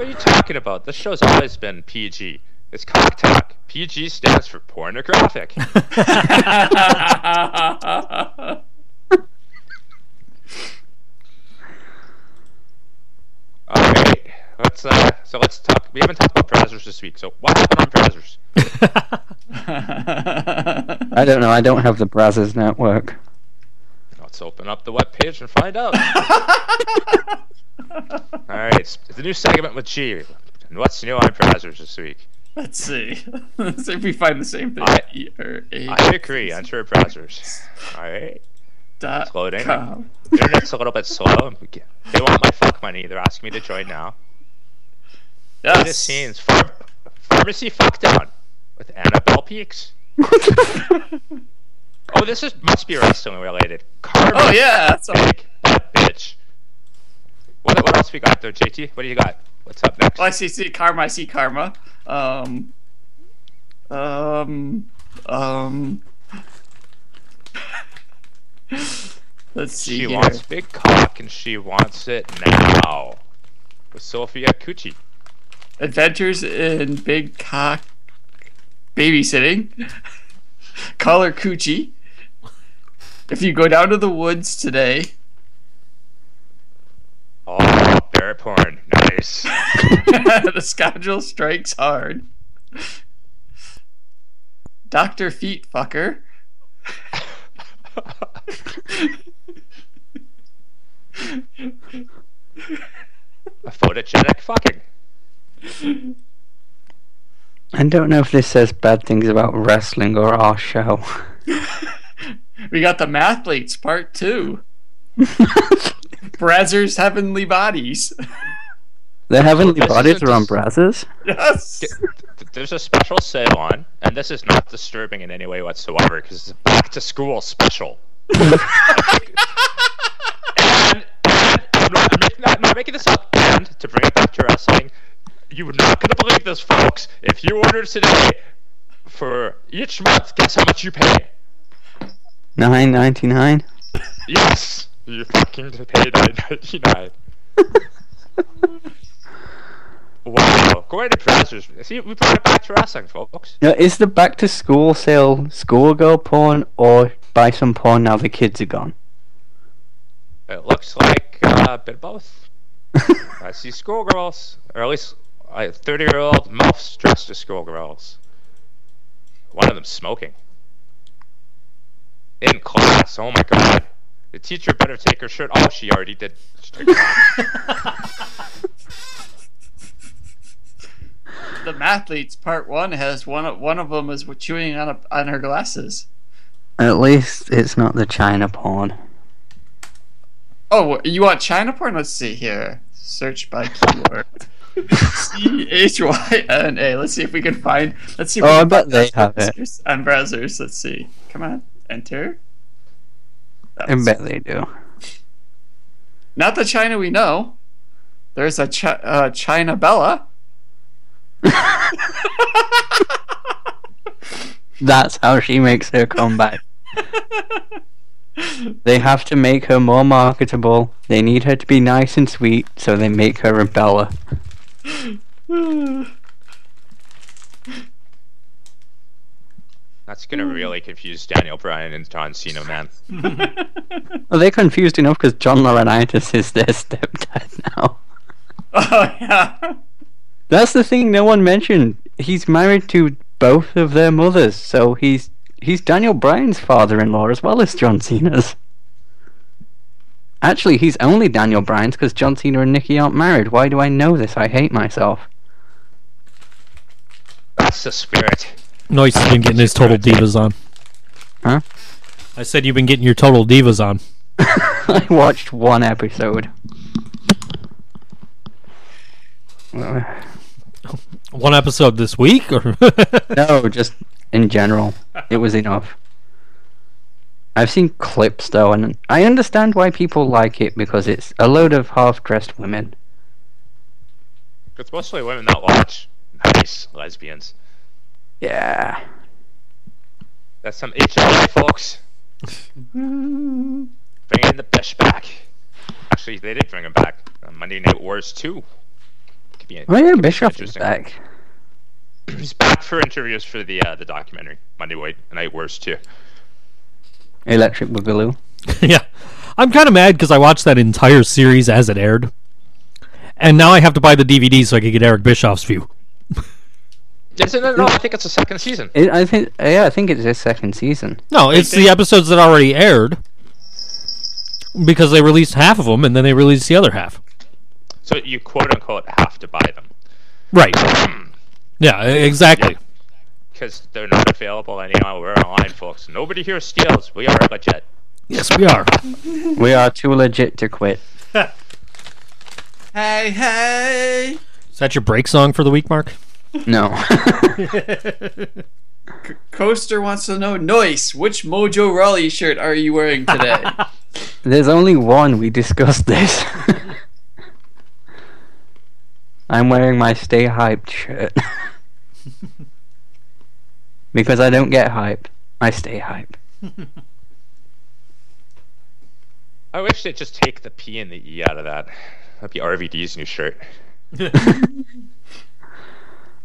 What are you talking about? This show's always been PG. It's cock talk. PG stands for pornographic. Okay, let's uh, so let's talk. We haven't talked about Brazzers this week. So what happened on Brazzers? I don't know. I don't have the Brazzers network. Let's open up the web page and find out. All right, it's, a new segment with Chi. And what's new on Brazzers this week? Let's see. Let's see if we find the same thing. I- E or A I agree. Enter Brazzers. All right. dot It's loading. com. Internet's a little bit slow. They want my fuck money. They're asking me to join now. Latest Yes. scenes. Pharm- pharmacy fuckdown with Annabelle Peaks. Oh, this is must be wrestling related. Karma. Oh yeah. That's all. Big butt bitch. What, what else we got there, JT? What do you got? What's up next? Well, I see, see karma. I see karma. Um. Um. Um. Let's see She here. wants big cock and she wants it now. With Sophia Cucci. Adventures in Big Cock Babysitting. Call her Coochie. If you go down to the woods today, Oh, bear porn. Nice. the schedule strikes hard. Dr. Feet Fucker. A photogenic fucking. I don't know if this says bad things about wrestling or our show. We got the Mathletes Part 2. Brazzers Heavenly Bodies. the heavenly This bodies isn't are on just- Brazzers. yes. There's a special sale on, and this is not disturbing in any way whatsoever because it's a back to school special. And I'm not making this up. And to bring it back to wrestling, you're not gonna believe this, folks. If you order today for each month, guess how much you pay? Nine ninety nine. Yes, you fucking pay nine ninety nine. Wow, great impressors. See, we brought it back to wrestling, folks. Now, is the back to school sale schoolgirl porn or buy some porn now the kids are gone? It looks like uh, a bit of both. I see schoolgirls, or at least uh, 30 year old MILFs dressed as schoolgirls. One of them smoking. In class, oh my god. The teacher better take her shirt. off. she already did. She took it off. The mathletes part one has one. Of, one of them is chewing on a, on her glasses. At least it's not the China porn. Oh, you want China porn? Let's see here. Search by keyword. C H Y N A. Let's see if we can find. Let's see. If we Oh, I can bet find they those have it. Brazzers- On browsers, let's see. Come on, enter. I bet they do. Not the China we know. There's a Ch- uh, China Bella. That's how she makes her comeback. They have to make her more marketable. They need her to be nice and sweet, so they make her a Bella. That's gonna hmm. really confuse Daniel Bryan and John Cena, man. Well, they're confused enough because John Laurinaitis is their stepdad now. oh yeah. That's the thing no one mentioned. He's married to both of their mothers, so he's he's Daniel Bryan's father-in-law as well as John Cena's. Actually, he's only Daniel Bryan's because John Cena and Nikki aren't married. Why do I know this? I hate myself. That's the spirit. Noise has been getting his total divas on. Huh? I said you've been getting your total divas on. I watched one episode. One episode this week, or no, just in general. It was enough. I've seen clips though, and I understand why people like it because it's a load of half-dressed women. It's mostly women that watch nice lesbians. Yeah. That's some HLA, folks. Bringing the Bish back. Actually, they did bring him back. on Monday Night Wars 2. Could be, Oh yeah, could Bischoff is back. He's back for interviews for the uh, the documentary Monday Wait- Night Wars 2. Electric Boogaloo. yeah, I'm kind of mad because I watched that entire series as it aired, and now I have to buy the DVD so I can get Eric Bischoff's view. Isn't it? No, I think it's the second season. It, I think, yeah, I think it's his second season. No, it's the episodes that already aired because they released half of them and then they released the other half. So you quote unquote have to buy them Right. Yeah, exactly. because they're not available anywhere online, folks. Nobody here steals. We are a legit. Yes, we are. We are too legit to quit. Hey hey. Is that your break song for the week, Mark? No. Coaster wants to know, Noise, which Mojo Rawley shirt are you wearing today? There's only one. We discussed this. I'm wearing my Stay Hyped shirt. because I don't get hype. I stay hype. I wish they'd just take the P and the E out of that. That'd be RVD's new shirt.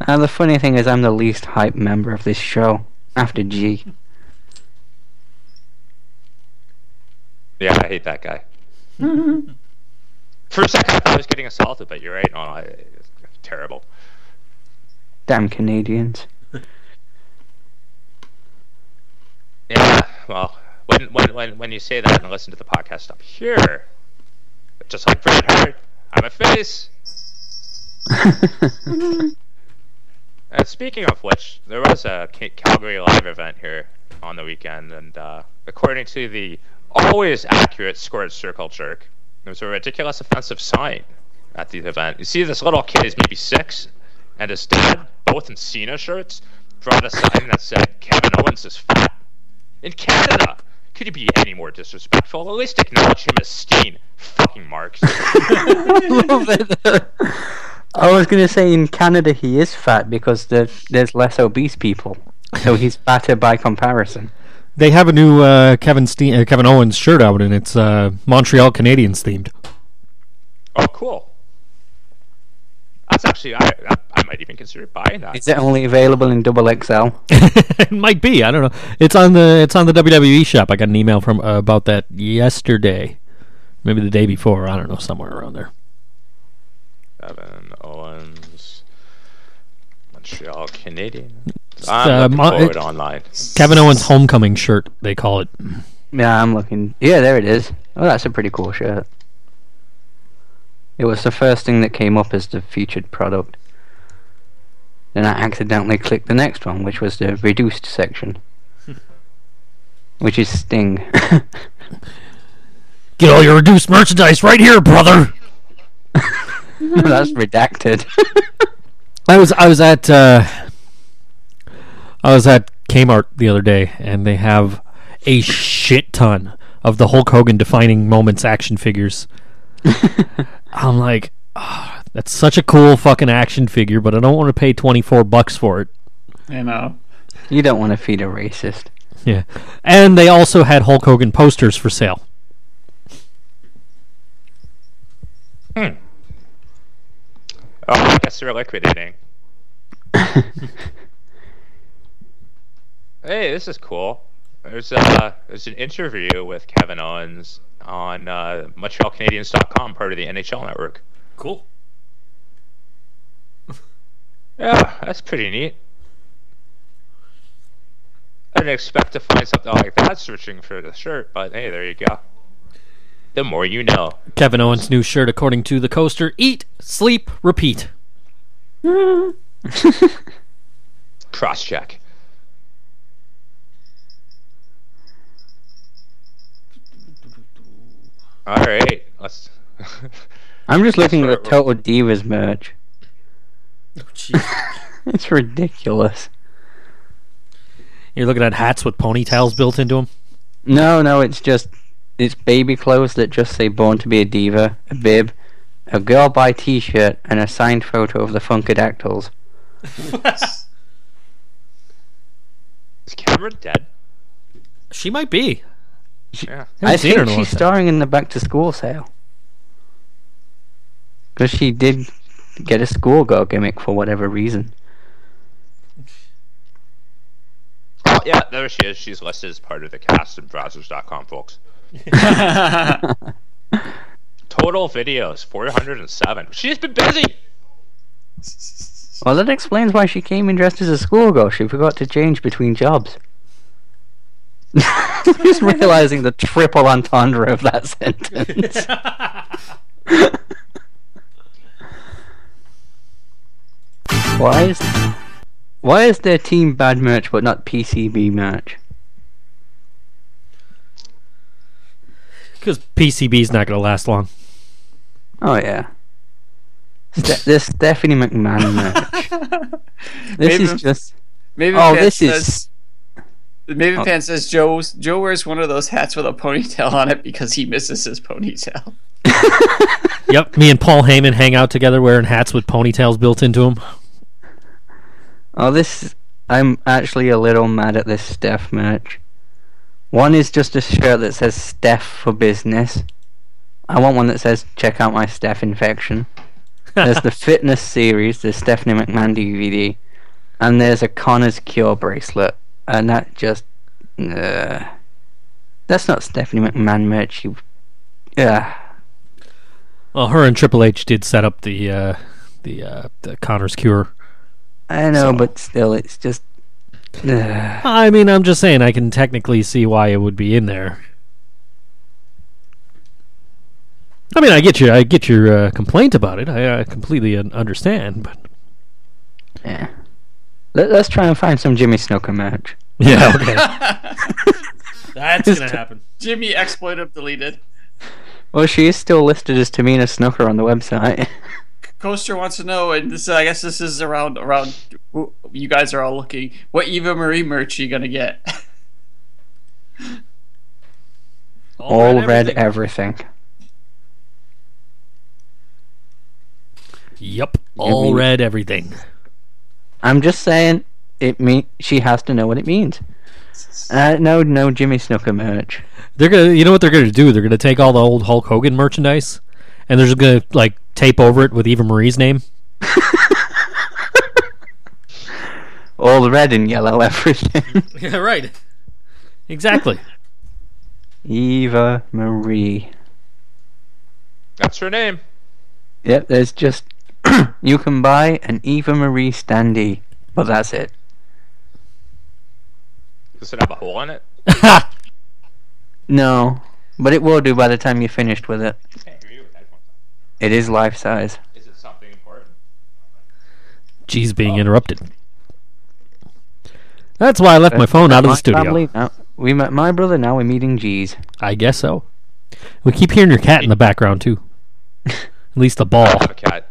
And the funny thing is, I'm the least hype member of this show. After G. Yeah, I hate that guy. For a second, I thought I was getting assaulted, but you're right. No, I, it's terrible. Damn Canadians. Yeah, well, when when when when you say that and listen to the podcast up here, just like Bret Hart, I'm a face. And speaking of which, there was a Calgary Live event here on the weekend, and uh, according to the always accurate Squared Circle jerk, there was a ridiculous offensive sign at the event. You see, this little kid is maybe six, and his dad, both in Cena shirts, brought a sign that said Kevin Owens is fat. In Canada, Could you be any more disrespectful? At least acknowledge him as Steen. Fucking marks. I was going to say in Canada he is fat because there, there's less obese people, so he's fatter by comparison. They have a new uh, Kevin Steen, uh, Kevin Owens shirt out, and it's uh, Montreal Canadiens themed. oh, cool. That's actually I, I I might even consider buying that. Is it only available in double XL? it might be. I don't know. It's on the it's on the WWE shop. I got an email from uh, about that yesterday, maybe the day before. I don't know, somewhere around there. Kevin Owens, Montreal Canadian. uh, I'm looking Mon- for it it- online. Kevin Owens homecoming shirt. They call it. Yeah, I'm looking. Yeah, there it is. Oh, that's a pretty cool shirt. It was the first thing that came up as the featured product. Then I accidentally clicked the next one, which was the reduced section. which is Sting. Get all your reduced merchandise right here, brother. that's redacted. I was I was at uh, I was at Kmart the other day, and they have a shit ton of the Hulk Hogan defining moments action figures. I'm like, "Ah, that's such a cool fucking action figure, but I don't want to pay 24 bucks for it. You know. you don't want to feed a racist. Yeah, and they also had Hulk Hogan posters for sale. Oh, I guess they're liquidating. hey, this is cool. There's uh, there's an interview with Kevin Owens on uh, MontrealCanadiens.com, part of the NHL Network. Cool. Yeah, that's pretty neat. I didn't expect to find something like that searching for the shirt, but hey, there you go. The more you know. Kevin Owens' new shirt, according to the coaster: "Eat, sleep, repeat." Cross check. All right, let's. I'm just looking at the That's right, Total Divas merch. Oh, it's ridiculous. You're looking at hats with ponytails built into them. No, no, it's just it's baby clothes that just say "Born to be a Diva," a bib, a girl by T-shirt, and a signed photo of the Funkadactyls. Is Cameron dead? She might be. Yeah. Haven't I seen her think in a long she's starring in the back to school sale because she did get a schoolgirl gimmick for whatever reason. Oh, yeah, there she is. She's listed as part of the cast in Brazzers.com, folks. Total videos 407. She's been busy. Well, that explains why she came in dressed as a schoolgirl. She forgot to change between jobs. Just realizing the triple entendre of that sentence. why is why is there team bad merch but not PCB merch? Because PCB's not going to last long. Oh yeah. Ste- this Stephanie McMahon merch. Oh, this is just Maybe Oh, fan this is- Maybe Maven Oh. fan says Joe Joe wears one of those hats with a ponytail on it because he misses his ponytail. yep, me and Paul Heyman hang out together wearing hats with ponytails built into them. Oh, this. I'm actually a little mad at this Steph merch. One is just a shirt that says Steph for business. I want one that says check out my Steph infection. There's the fitness series, the Stephanie McMahon DVD, and there's a Connor's Cure bracelet, and that just. Uh, that's not Stephanie McMahon merch. You. Yeah. Well, her and Triple H did set up the uh, the uh, the Connor's Cure. I know, So- but still, it's just. I mean, I'm just saying I can technically see why it would be in there. I mean, I get your I get your uh, complaint about it. I, I completely un- understand, but yeah. Let, let's try and find some Jimmy Snuka match. yeah, okay, that's gonna happen. Jimmy exploitive deleted. Well, she is still listed as Tamina Snuka on the website. Coaster wants to know, and this I guess this is around around. You guys are all looking. What Eva Marie merch are you gonna get? All red, everything. Yep. All mean- read everything. I'm just saying, it mean she has to know what it means. Uh, no, no Jimmy Snuka merch. They're gonna, you know what they're gonna do? They're gonna take all the old Hulk Hogan merchandise, and they're just gonna like tape over it with Eva Marie's name. All the red and yellow everything. Yeah, right. Exactly. Eva Marie. That's her name. Yep, there's just you can buy an Eva Marie standee, but that's it. Does it have a hole in it? No, but it will do by the time you're finished with it. Can't hear you with headphones on. It is life size. Is it something important? G's being interrupted. That's why I left my phone out of the studio. family- now- we met my brother. Now we're meeting G's. I guess so. We keep hearing your cat in the background too. At least the I ball, have a cat.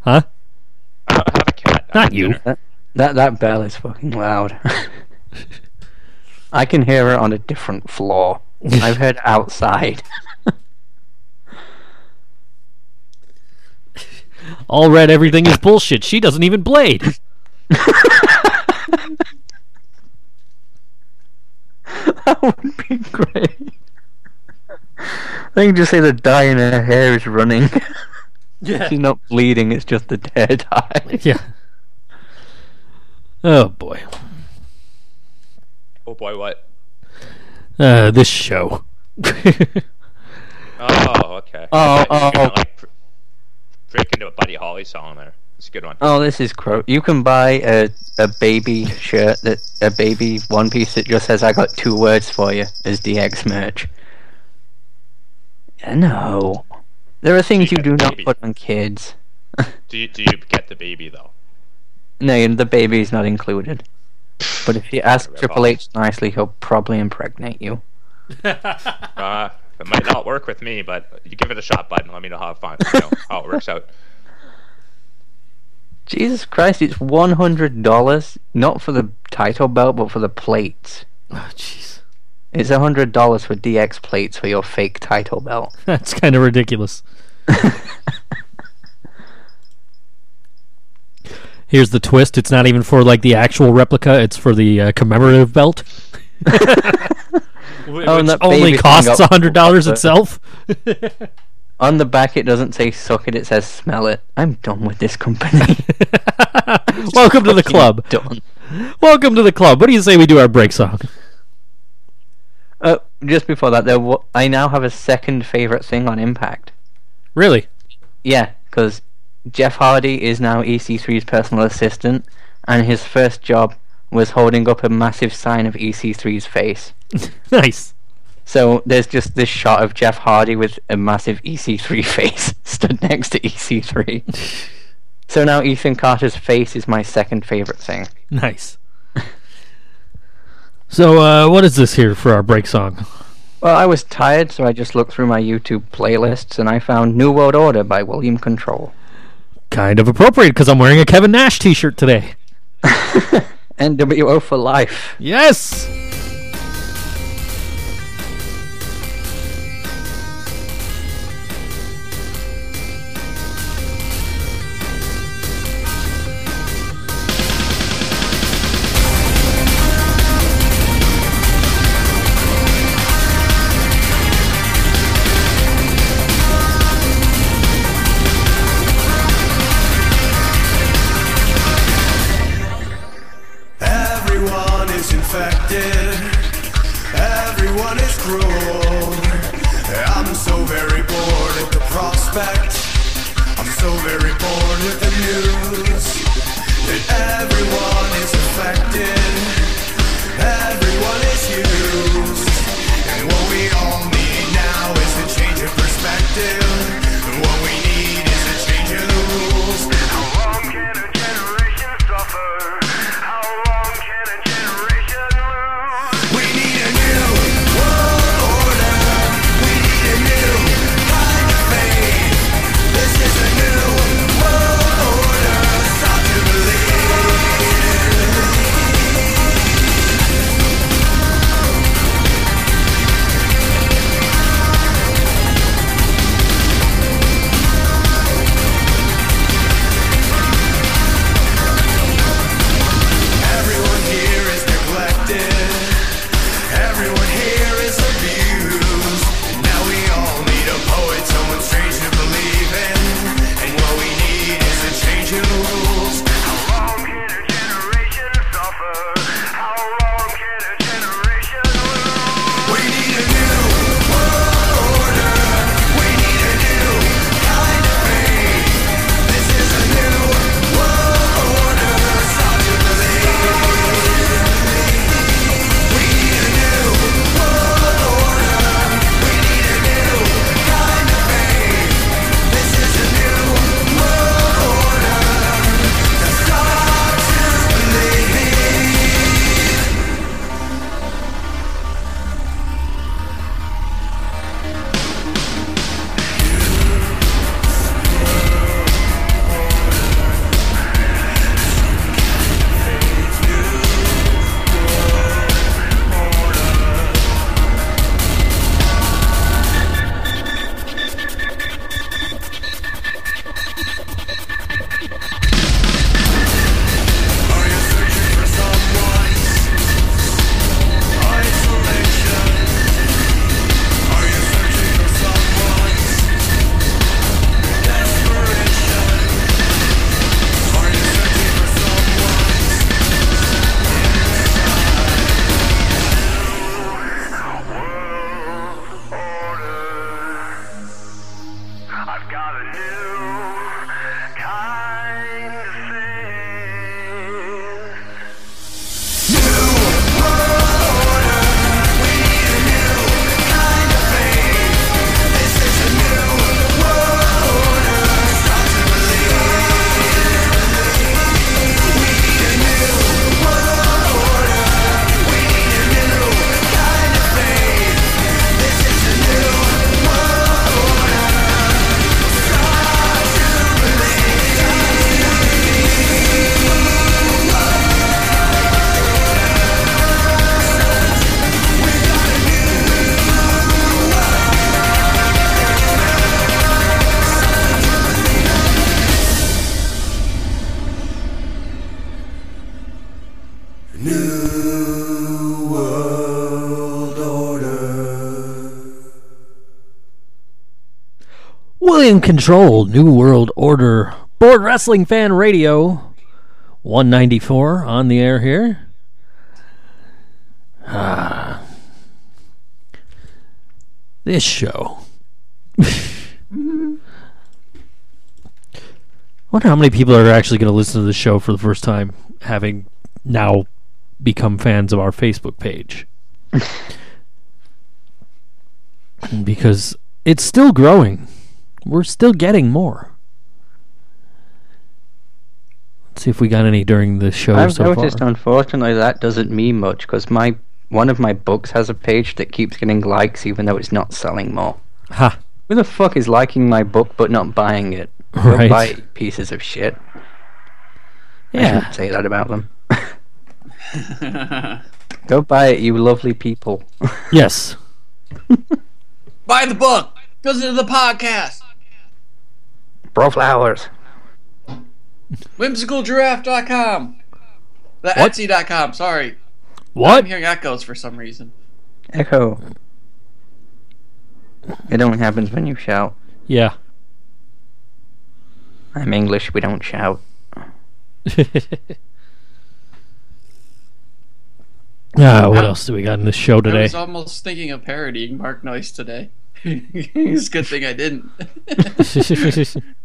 huh? I have a cat. Not you. That that, that bell is fucking loud. I can hear her on a different floor. I've heard outside. All red everything is bullshit. She doesn't even blade. that would be great. I can just say the dye in her hair is running. Yeah. She's not bleeding, it's just the hair dye. Yeah. Oh boy. Oh boy, what? Uh, this show. Oh, okay. Oh, I thought oh. Gonna, break into a Buddy Holly song there. It's a good one. Oh, this is crow. You can buy a a baby shirt that a baby one piece that just says "I got two words for you" as DX merch. Yeah, no, there are things you you do not put on kids. Do you do you get the baby though? No, the baby is not included. But if you ask Triple. H nicely, he'll probably impregnate you. Uh, it might not work with me, but you give it a shot, bud, and let me know how fun, you know, how it works out. Jesus Christ, it's one hundred dollars, not for the title belt, but for the plates. Oh, jeez. It's a hundred dollars for DX plates for your fake title belt. That's kind of ridiculous. Here's the twist. It's not even for like the actual replica. It's for the uh, commemorative belt. Which Oh, that only costs a hundred dollars itself. On the back, it doesn't say "suck it"; it says "smell it." I'm done with this company. Welcome to the club. Done. Welcome to the club. What do you say we do our break song? Uh, just before that, there wa- I now have a second favorite thing on Impact. Really? Yeah, because Jeff Hardy is now EC3's personal assistant, and his first job was holding up a massive sign of EC3's face. nice. So there's just this shot of Jeff Hardy with a massive EC3 face stood next to EC3. so now Ethan Carter's face is my second favorite thing. Nice. So, uh, what is this here for our break song? Well, I was tired, so I just looked through my YouTube playlists and I found New World Order by William Control. Kind of appropriate because I'm wearing a Kevin Nash T-shirt today. NWO for life. Yes. Everyone is infected. Everyone is cruel. I'm so very bored at the prospect. I'm so very bored with the news that everyone is affected. Everyone is used. And what we all need now is a change of perspective. What we control. New World Order. Bored Wrestling Fan Radio. 194 on the air here. Ah. This show. wonder how many people are actually going to listen to the show for the first time, having now become fans of our Facebook page. because it's still growing. We're still getting more. Let's see if we got any during the show I've so noticed, far. unfortunately, that doesn't mean much because my one of my books has a page that keeps getting likes even though it's not selling more. Ha! Who the fuck is liking my book but not buying it? Go Right. buy pieces of shit. I Yeah. shouldn't say that about them. Go buy it, you lovely people. Yes. Buy the book. Listen to the podcast. Bro flowers. Whimsicalgiraffe.com. The What? Etsy.com. Sorry. I'm hearing echoes for some reason. Echo. It only happens when you shout. Yeah. I'm English, we don't shout. Ah, what else do we got in this show today? I was almost thinking of parodying Mark Noyce today. it's a good thing I didn't.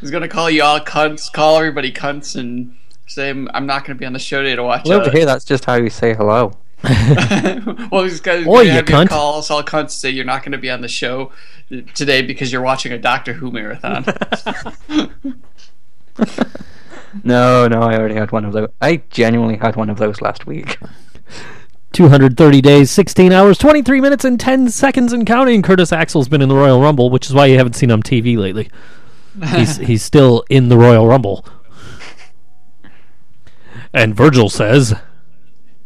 He's gonna call you all cunts, call everybody cunts, and say I'm not gonna be on the show today to watch. Well, over here, that's just how you say hello. well, he's gonna, gonna you have cunt. call us all cunts, say you're not gonna be on the show today because you're watching a Doctor Who marathon. No, no, I already had one of those. I genuinely had one of those last week. 230 days, 16 hours, 23 minutes, and 10 seconds and counting. Curtis Axel's been in the Royal Rumble, which is why you haven't seen him on TV lately. He's he's still in the Royal Rumble. And Virgil says,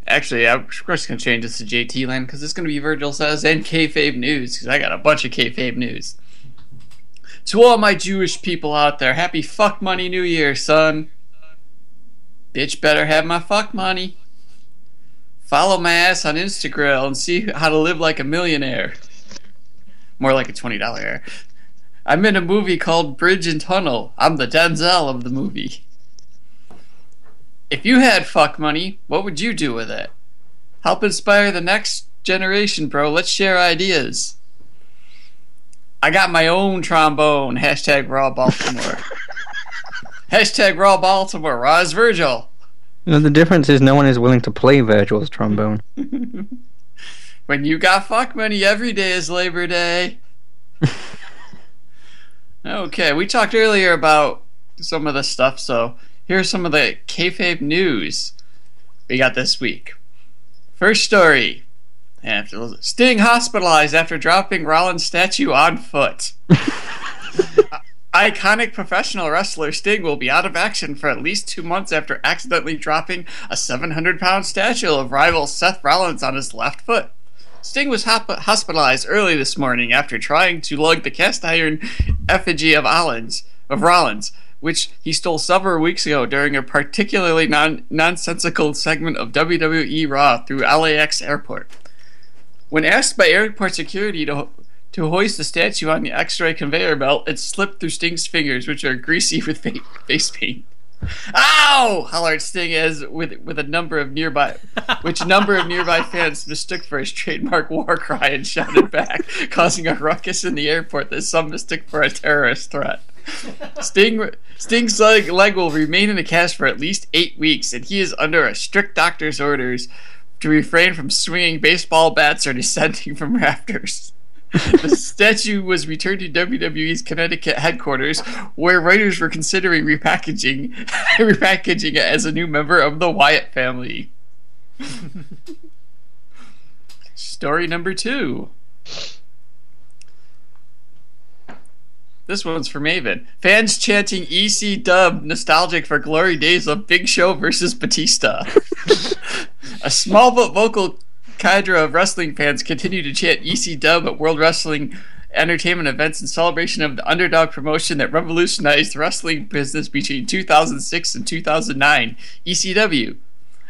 Actually, I'm course gonna change this to JT Land because it's gonna be Virgil says and kayfabe news because I got a bunch of kayfabe news. To all my Jewish people out there, happy fuck money New Year, son. Bitch, better have my fuck money. Follow my ass on Instagram and see how to live like a millionaire. More like a twenty dollar air. I'm in a movie called Bridge and Tunnel. I'm the Denzel of the movie. If you had fuck money, what would you do with it? Help inspire the next generation, bro. Let's share ideas. I got my own trombone. Hashtag Raw Baltimore. Hashtag Raw Baltimore. Raw is Virgil. You know, the difference is no one is willing to play Virgil's trombone. When you got fuck money, every day is Labor Day. okay, we talked earlier about some of the stuff, so here's some of the kayfabe news we got this week. First story. After Sting hospitalized after dropping Rollins statue on foot. Iconic professional wrestler Sting will be out of action for at least two months after accidentally dropping a 700 pound statue of rival Seth Rollins on his left foot. Sting was hop- hospitalized early this morning after trying to lug the cast iron effigy of Rollins, of Rollins, which he stole several weeks ago during a particularly non- nonsensical segment of WWE Raw through LAX airport. When asked by airport security to to hoist the statue on the X-ray conveyor belt, it slipped through Sting's fingers, which are greasy with fa- face paint. Ow! hollered Sting as with with a number of nearby, which number of nearby fans mistook for his trademark war cry and shouted back, causing a ruckus in the airport that some mistook for a terrorist threat. Sting Sting's leg, leg will remain in a cast for at least eight weeks, and he is under a strict doctor's orders to refrain from swinging baseball bats or descending from rafters. The statue was returned to WWE's Connecticut headquarters, where writers were considering repackaging repackaging it as a new member of the Wyatt family. Story number two. This one's for Maven. Fans chanting EC dub nostalgic for glory days of Big Show versus Batista. a small but vocal cadre of wrestling fans continue to chant EC dub at World Wrestling entertainment events in celebration of the underdog promotion that revolutionized the wrestling business between 2006 and 2009, ECW.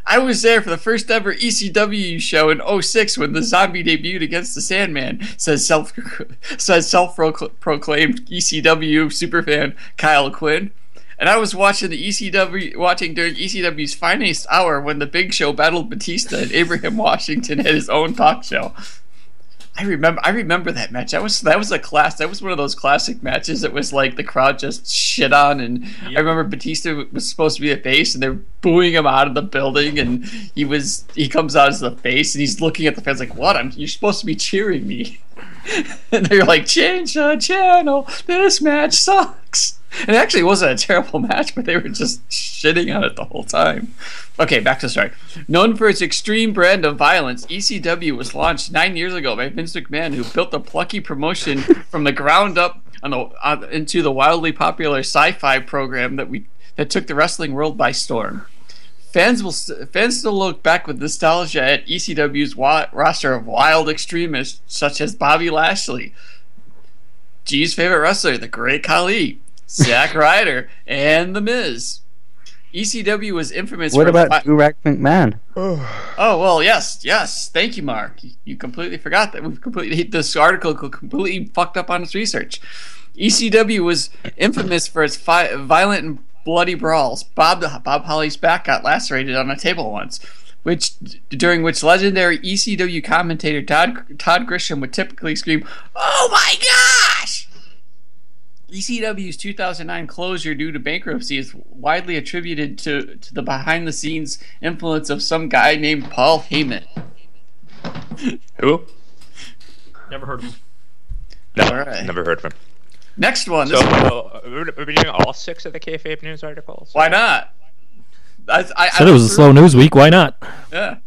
I was there for the first ever ECW show in 06 when the Zombie debuted against the Sandman, says self says self proclaimed ECW superfan Kyle Quinn. And I was watching the ECW watching during ECW's finest hour when the Big Show battled Batista and Abraham Washington at his own talk show. I remember I remember that match. That was that was a class. That was one of those classic matches that was like the crowd just shit on. And I remember Batista was supposed to be a face, and they're booing him out of the building. And he was he comes out as the face, and he's looking at the fans like, "What? I'm you're supposed to be cheering me." and they're like, "Change the channel. This match sucks." And it actually wasn't a terrible match, but they were just shitting on it the whole time. Okay, back to the story. Known for its extreme brand of violence, ECW was launched nine years ago by Vince McMahon, who built a plucky promotion from the ground up on the, uh, into the wildly popular sci-fi program that we that took the wrestling world by storm. Fans will fans still look back with nostalgia at ECW's wa- roster of wild extremists such as Bobby Lashley, G's favorite wrestler, the Great Khali, Zack Ryder, and The Miz. ECW was infamous. For What about fi- Durack McMahon? Oh, oh well, yes, yes. Thank you, Mark. You, you completely forgot that. We've completely this article completely fucked up on its research. ECW was infamous for its fi- violent and bloody brawls. Bob Bob Holly's back got lacerated on a table once, which during which legendary ECW commentator Todd Todd Grisham would typically scream, "Oh my gosh!" ECW's 2009 closure due to bankruptcy is widely attributed to, to the behind the scenes influence of some guy named Paul Heyman. Who? Never heard of him. No, All right. never heard of him. Next one. So, This uh, we're we're doing all six of the kayfabe news articles. why not? I, I, Said it was a looked slow news week. Why not? Yeah.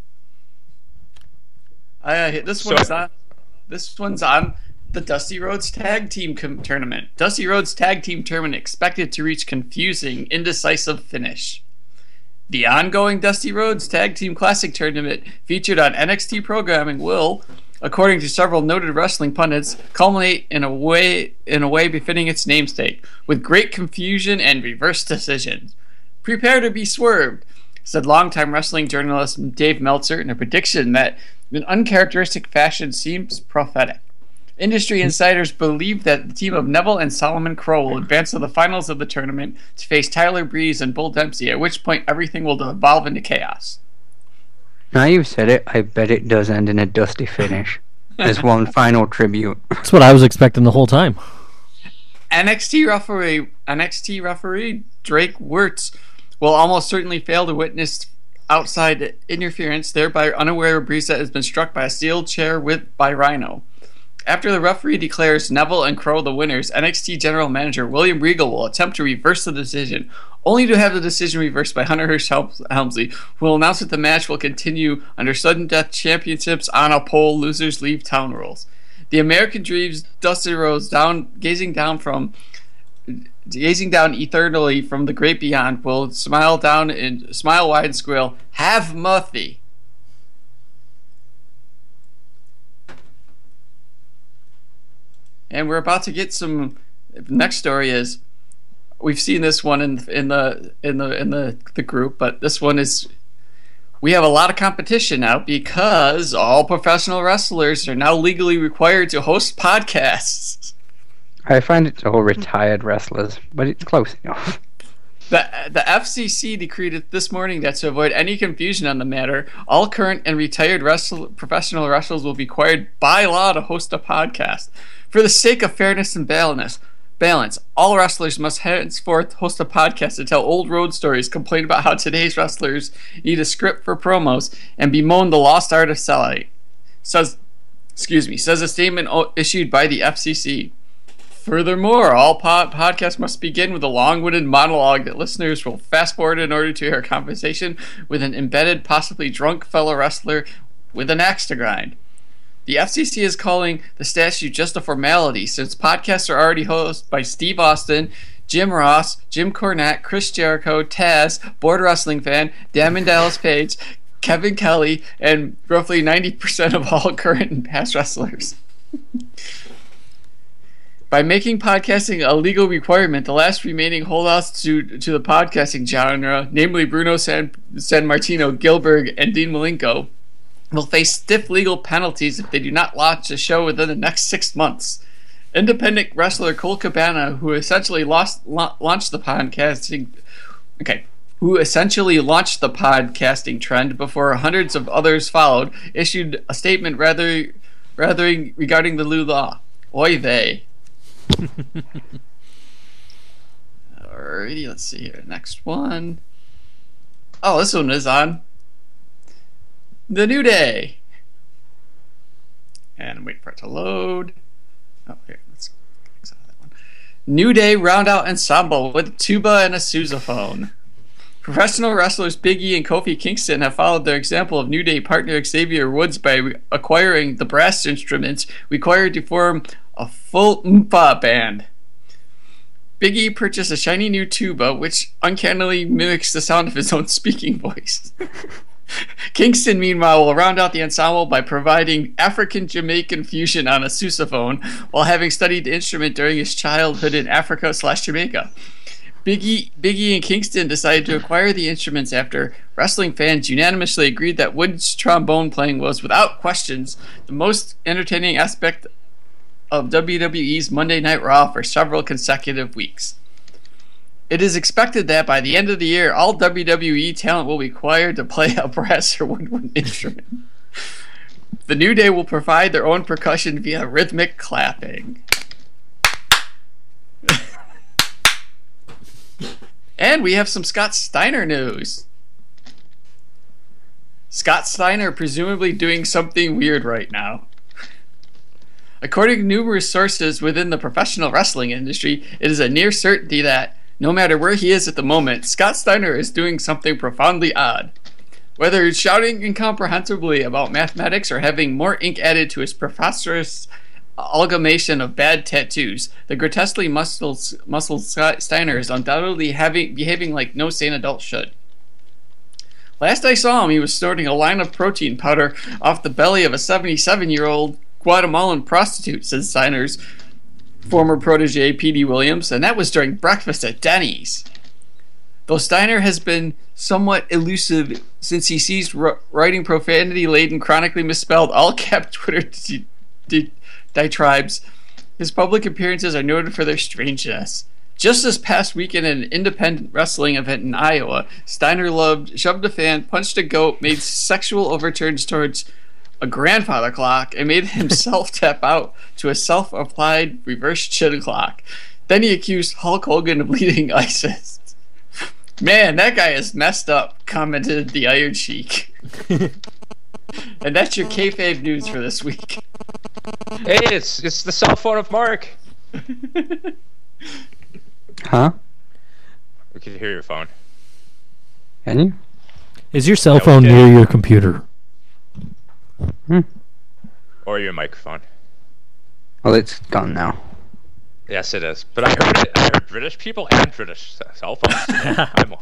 I, uh, this So- one's on. This one's on the Dusty Rhodes Tag Team com- Tournament. Dusty Rhodes Tag Team Tournament expected to reach confusing, indecisive finish. The ongoing Dusty Rhodes Tag Team Classic Tournament featured on NXT programming will, according to several noted wrestling pundits, culminate in a way in a way befitting its namesake, with great confusion and reverse decisions. Prepare to be swerved, said longtime wrestling journalist Dave Meltzer in a prediction that, in uncharacteristic fashion, seems prophetic. Industry insiders believe that the team of Neville and Solomon Crowe will advance to the finals of the tournament to face Tyler Breeze and Bull Dempsey, at which point everything will devolve into chaos. Now you've said it, I bet it does end in a dusty finish. As one final tribute. That's what I was expecting the whole time. NXT referee NXT referee Drake Wuertz will almost certainly fail to witness outside interference, thereby unaware of Breeze that has been struck by a steel chair with by Rhino. After the referee declares Neville and Crowe the winners, NXT General Manager William Regal will attempt to reverse the decision, only to have the decision reversed by Hunter Helms- Helmsley, who will announce that the match will continue under sudden death championships on a pole, losers leave town rules. The American Dreams Dusty Rhodes down gazing down from gazing down eternally from the great beyond will smile down and smile wide and squeal, Have Muffy. And we're about to get some next story is we've seen this one in in the in the in the, the group, but this one is we have a lot of competition now because all professional wrestlers are now legally required to host podcasts. I find it's all retired wrestlers, but it's close enough. The, the FCC decreed this morning that to avoid any confusion on the matter, all current and retired wrestle, professional wrestlers will be required by law to host a podcast. For the sake of fairness and balance, balance, all wrestlers must henceforth host a podcast to tell old road stories, complain about how today's wrestlers need a script for promos, and bemoan the lost art of selling. Says, excuse me, says a statement issued by the FCC. Furthermore, all pod- podcasts must begin with a long-winded monologue that listeners will fast forward in order to hear a conversation with an embedded, possibly drunk fellow wrestler with an axe to grind. The FCC is calling the statute just a formality since podcasts are already hosted by Steve Austin, Jim Ross, Jim Cornette, Chris Jericho, Taz, Bored Wrestling Fan, Diamond Dallas Page, Kevin Kelly, and roughly 90% of all current and past wrestlers. By making podcasting a legal requirement, the last remaining holdouts to, to the podcasting genre, namely Bruno San, Sammartino, Gilbert, and Dean Malenko, will face stiff legal penalties if they do not launch a show within the next six months. Independent wrestler Colt Cabana, who essentially lost, la- launched the podcasting, okay, who essentially launched the podcasting trend before hundreds of others followed, issued a statement rather, rather regarding the new law. Oy vey. Alrighty, let's see here. Next one. Oh, this one is on the New Day. And wait for it to load. Oh, here, let's of that one. New Day round out ensemble with tuba and a sousaphone. Professional wrestlers Big E and Kofi Kingston have followed their example of New Day partner Xavier Woods by re- acquiring the brass instruments required to form a full Oompa band. Big E purchased a shiny new tuba, which uncannily mimics the sound of his own speaking voice. Kingston, meanwhile, will round out the ensemble by providing African Jamaican fusion on a sousaphone while having studied the instrument during his childhood in Africa slash Jamaica. Biggie, Biggie and Kingston decided to acquire the instruments after wrestling fans unanimously agreed that Wood's trombone playing was, without questions, the most entertaining aspect of WWE's Monday Night Raw for several consecutive weeks. It is expected that by the end of the year, all WWE talent will be required to play a brass or woodwind instrument. The New Day will provide their own percussion via rhythmic clapping. and we have some Scott Steiner news. Scott Steiner presumably doing something weird right now. According to numerous sources within the professional wrestling industry, it is a near certainty that, no matter where he is at the moment, Scott Steiner is doing something profoundly odd. Whether he's shouting incomprehensibly about mathematics or having more ink added to his professor's amalgamation of bad tattoos, the grotesquely muscled, muscled Steiner is undoubtedly having, behaving like no sane adult should. Last I saw him, he was snorting a line of protein powder off the belly of a 77 year old Guatemalan prostitute, says Steiner's former protege Petey Williams, and that was during breakfast at Denny's. Though Steiner has been somewhat elusive since he ceased writing profanity laden, chronically misspelled, all cap Twitter di- di- diatribes, his public appearances are noted for their strangeness. Just this past weekend at an independent wrestling event in Iowa, Steiner loved, shoved a fan, punched a goat, made sexual overturns towards a grandfather clock, and made himself tap out to a self applied reverse chin clock. Then he accused Hulk Hogan of leading ISIS. Man, that guy is messed up, commented the Iron Sheik. and that's your kayfabe news for this week. Hey, it's it's the cell phone of Mark. Huh? We can hear your phone. Can you? Is your cell Yeah, phone near your computer? Or your microphone. Well, it's gone now. Yes, it is. But I heard it. I heard British people and British cell phones. I'm-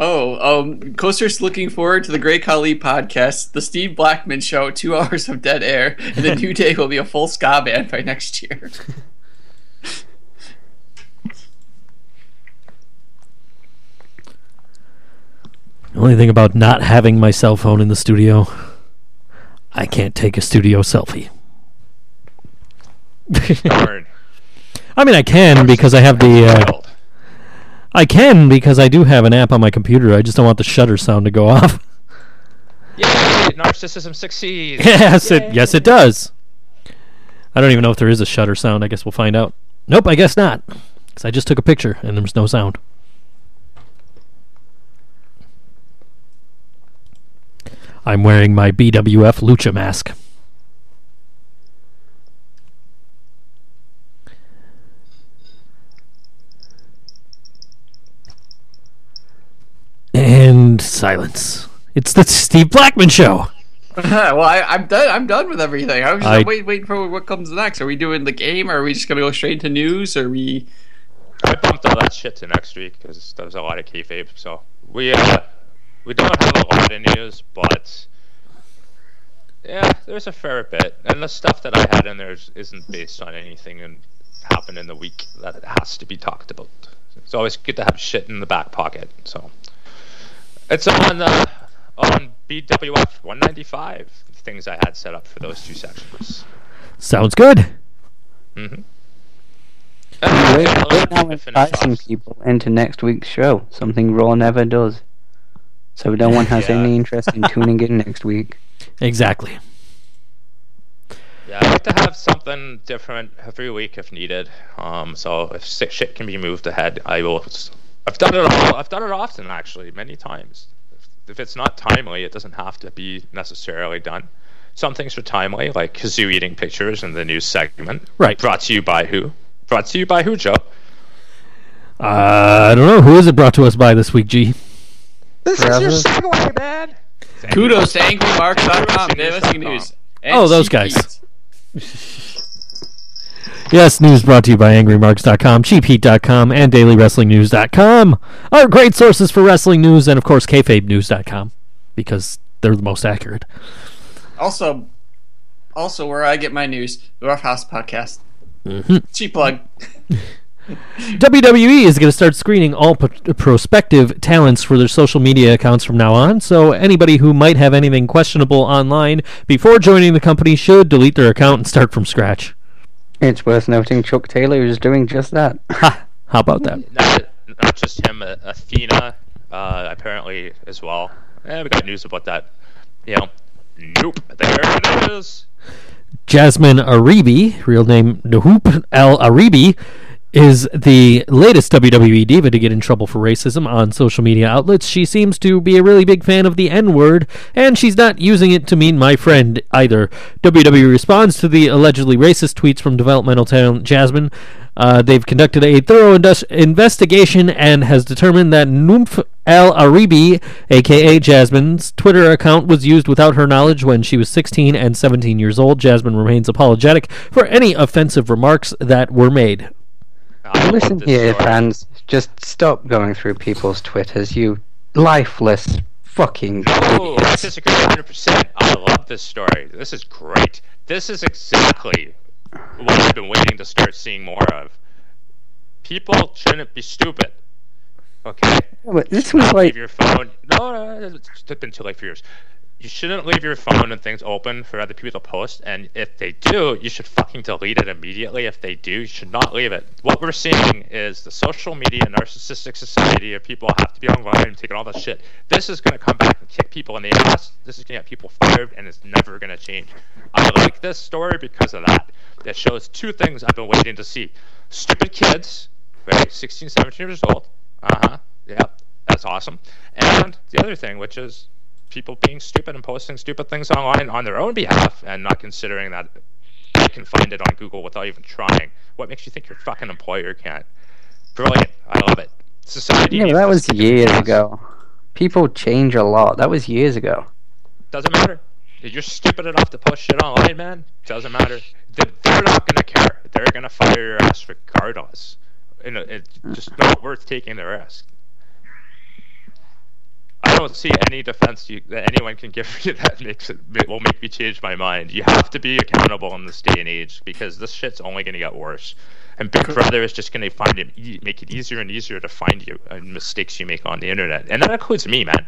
Oh, um, Coaster's looking forward to the Great Khali podcast, the Steve Blackman show, two hours of dead air, and the New Day will be a full ska band by next year. The only thing about not having my cell phone in the studio, I can't take a studio selfie. Darn. I mean, I can because I have the. Uh, I can because I do have an app on my computer. I just don't want the shutter sound to go off. Yay! Narcissism succeeds. yes, it yes it does. I don't even know if there is a shutter sound. I guess we'll find out. Nope, I guess not. Because I just took a picture and there was no sound. I'm wearing my BWF Lucha mask. And silence. It's the Steve Blackman show. well, I, I'm done. I'm done with everything. I was just I- wait, waiting for what comes next. Are we doing the game, or are we just gonna go straight into news? Or are we? I bumped all that shit to next week because there was a lot of kayfabe. So we uh, we don't have a lot of news, but yeah, there's a fair bit, and the stuff that I had in there is- isn't based on anything in happened in the week that it has to be talked about. It's always good to have shit in the back pocket. So it's on uh, on BWF 195. Things I had set up for those two sections. Sounds good. Mm-hmm. We're, we're now enticing people into next week's show, something Raw never does. So no one has Yeah. any interest in tuning in next week. Exactly. Yeah, I like to have something different every week if needed. Um, so if shit can be moved ahead, I will. I've done it all. I've done it often, actually, many times. If, if it's not timely, it doesn't have to be necessarily done. Some things are timely, like Kazoo eating pictures in the news segment. Right. Brought to you by who? Brought to you by who, Joe? Uh, I don't know. Who is it brought to us by this week, G? This Brothers? segue, man. Kudos to AngryMarks.com, Davis News. and Oh, those guys. Yes, news brought to you by AngryMarks.com, CheapHeat.com, and DailyWrestlingNews.com. Our great sources for wrestling news, and of course, KayfabeNews.com, because they're the most accurate. Also, also where I get my news, the Rough House Podcast. Mm-hmm. Cheap plug. WWE is going to start screening all p- prospective talents for their social media accounts from now on. So anybody who might have anything questionable online before joining the company should delete their account and start from scratch. It's worth noting Chuck Taylor is doing just that. Ha! How about that? Not, not just him, uh, Athena, uh, apparently as well. Eh, we got news about that. You know, nope. There it is. Jasmin Areebi, real name Nhooph Al-Areebi, is the latest WWE diva to get in trouble for racism on social media outlets. She seems to be a really big fan of the N word, and she's not using it to mean my friend either. WWE responds to the allegedly racist tweets from developmental talent Jasmine. Uh, they've conducted a thorough indus- investigation and has determined that Noomph El Aribi, aka Jasmine's Twitter account, was used without her knowledge when she was 16 and 17 years old. Jasmine remains apologetic for any offensive remarks that were made. I Listen here, story. fans. Just stop going through people's Twitters, you lifeless fucking Oh, I disagree 100%. I love this story. This is great. This is exactly what I've been waiting to start seeing more of. People shouldn't be stupid. Okay? Yeah, this was like leave your phone. No, no, no, it's been too late for years. You shouldn't leave your phone and things open for other people to post. And if they do, you should fucking delete it immediately. If they do, you should not leave it. What we're seeing is the social media narcissistic society of people have to be online and taking all that shit. This is going to come back and kick people in the ass. This is going to get people fired, and it's never going to change. I like this story because of that. It shows two things I've been waiting to see. Stupid kids, right? 16, 17 years old. Uh huh. Yeah, that's awesome. And the other thing, which is people being stupid and posting stupid things online on their own behalf and not considering that they can find it on Google without even trying. What makes you think your fucking employer can't? Brilliant. I love it. Society. yeah, that was kick in the years ago. People change a lot. That was years ago. Doesn't matter. If you're stupid enough to post shit online, man, doesn't matter. They're, not gonna care. They're gonna fire your ass regardless. And it- it's just not worth taking the risk. I don't see any defense you, that anyone can give me that makes it will make me change my mind. You have to be accountable in this day and age because this shit's only gonna get worse. And Big Brother is just gonna find it, e- make it easier and easier to find you and mistakes you make on the internet, and that includes me, man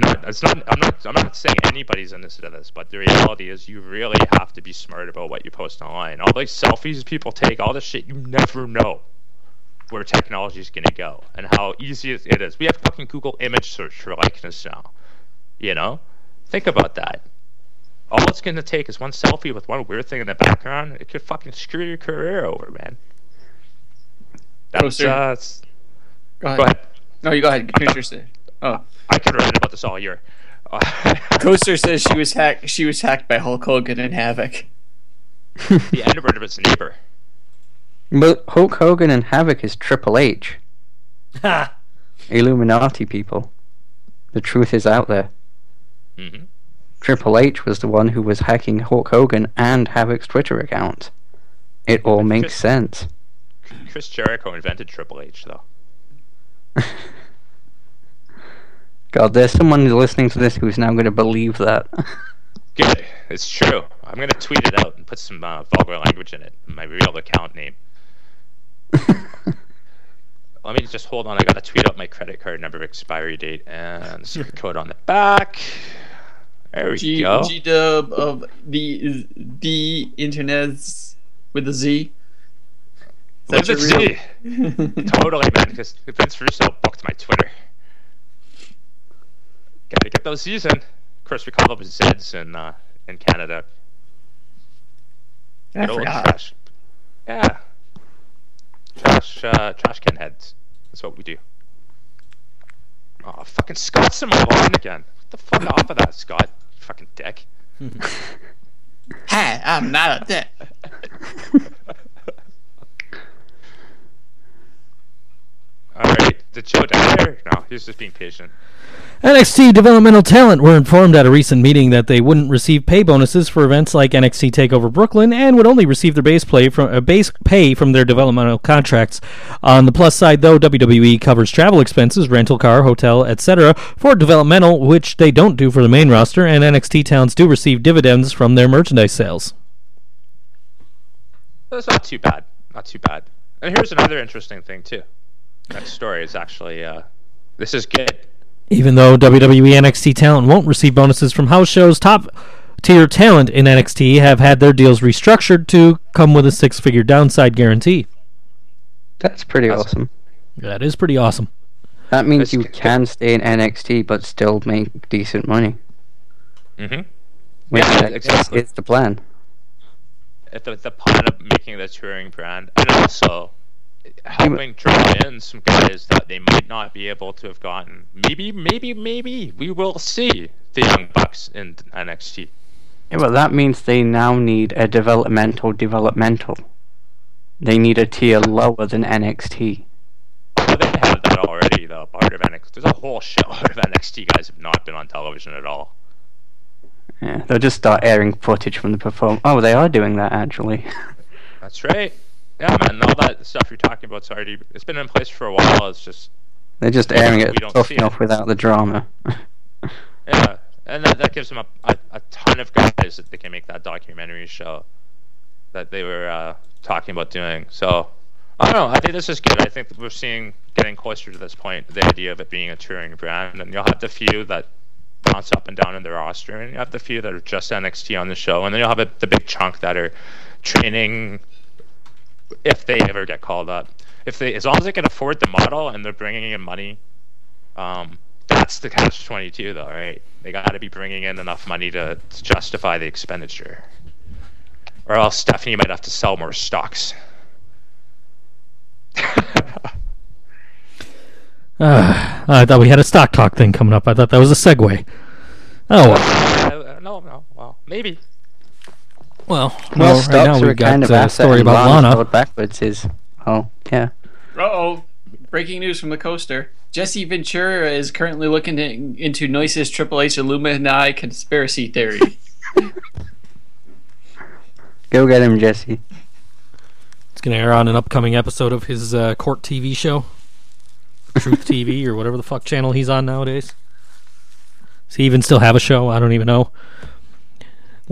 not it's not I'm not I'm not saying anybody's innocent of this, but the reality is you really have to be smart about what you post online. All these selfies people take, all this shit, you never know where technology is gonna go and how easy it is. We have fucking Google image search for likeness now. You know? Think about that. All it's gonna take is one selfie with one weird thing in the background. It could fucking screw your career over, man. That's Poster. uh, Go ahead. go ahead. No, you go ahead. Finish your Oh, I could write about this all year. Coaster says she was hacked. She was hacked by Hulk Hogan and Havoc. the end of its neighbor. But Hulk Hogan and Havoc is Triple H. Ha! Illuminati people. The truth is out there. hmm Triple H was the one who was hacking Hulk Hogan and Havoc's Twitter account. It all makes Just- sense. Chris Jericho invented Triple H, though. God, there's someone listening to this who's now going to believe that. Good. It's true. I'm gonna tweet it out and put some uh, vulgar language in it. My real account name. Let me just hold on. I gotta tweet out my credit card number, expiry date, and secret code on the back. There we G go. G Dub of the the internet's with a Z. Is With that a your Z. real- totally, man. Because Vince Russo booked my Twitter. Gotta get those Z's in. Of course, we call them Z's in uh, in Canada. I forgot. Yeah. Trash, uh, trash can heads. That's what we do. Oh, fucking Scott's in my line again. What the fuck off of that, Scott? You fucking dick. Hey, I'm not a dick. Alright, did Joe die there? No, he was just being patient. NXT developmental talent were informed at a recent meeting that they wouldn't receive pay bonuses for events like NXT Takeover Brooklyn and would only receive their base play from uh, base pay from their developmental contracts. On the plus side, though, WWE covers travel expenses, rental car, hotel, etc. for developmental, which they don't do for the main roster, and NXT talents do receive dividends from their merchandise sales. That's not too bad. Not too bad. And here's another interesting thing too. Next story is actually uh, this is good. Even though WWE NXT talent won't receive bonuses from house shows, top tier talent in NXT have had their deals restructured to come with a six figure downside guarantee. That's pretty That's- awesome. That is pretty awesome. That means That's you good. can stay in NXT but still make decent money. Mm-hmm. Which Yeah, I exactly. is the plan. At the, the plan of making the touring brand, and also helping draw in some guys that they might not be able to have gotten. Maybe, maybe, maybe we will see the Young Bucks in NXT. Yeah, well, that means they now need a developmental developmental. They need a tier lower than NXT. Well, they have that already, though. Part of NXT. There's a whole shitload of NXT guys have not been on television at all. Yeah, they'll just start airing footage from the perform. Oh, they are doing that actually. That's right. Yeah, man. All that stuff you're talking about's already. It's been in place for a while. It's just They're just airing it don't tough enough it. without the drama. Yeah, and that, that gives them a, a, a ton of guys that they can make that documentary show that they were uh, talking about doing. So, I don't know. I think this is good. I think that we're seeing getting closer to this point, the idea of it being a touring brand, and you'll have the few that bounce up and down in the roster, and you have the few that are just NXT on the show, and then you'll have a, the big chunk that are training if they ever get called up. If they, as long as they can afford the model and they're bringing in money, um, that's the catch twenty two, though, right? They got to be bringing in enough money to, to justify the expenditure, or else Stephanie might have to sell more stocks. Uh, I thought we had a stock talk thing coming up. I thought that was a segue. Oh, well. Uh, no, no, well, maybe. Well, Well, well right stocks now are we've got kind of a asset, story and about Lana Lana. backwards is. Oh, yeah. Uh oh. Breaking news from the coaster. Jesse Ventura is currently looking in- into Noise's Triple H Illuminati conspiracy theory. Go get him, Jesse. It's going to air on an upcoming episode of his uh, court TV show, Truth TV, or whatever the fuck channel he's on nowadays. Does he even still have a show? I don't even know.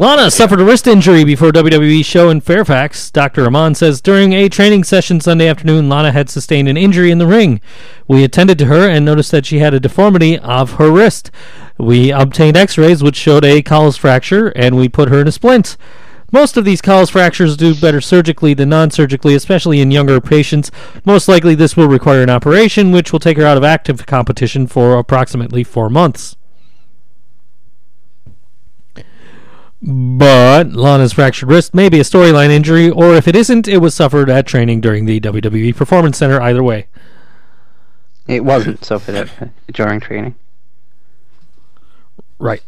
Lana suffered a wrist injury before WWE show in Fairfax. Dr. Amann says during a training session Sunday afternoon, Lana had sustained an injury in the ring. We attended to her and noticed that she had a deformity of her wrist. We obtained x-rays which showed a Colles fracture and we put her in a splint. Most of these Colles fractures do better surgically than non-surgically, especially in younger patients. Most likely this will require an operation which will take her out of active competition for approximately 4 months. But Lana's fractured wrist may be a storyline injury, or if it isn't, it was suffered at training during the WWE Performance Center. Either way, It wasn't suffered at, during training. right.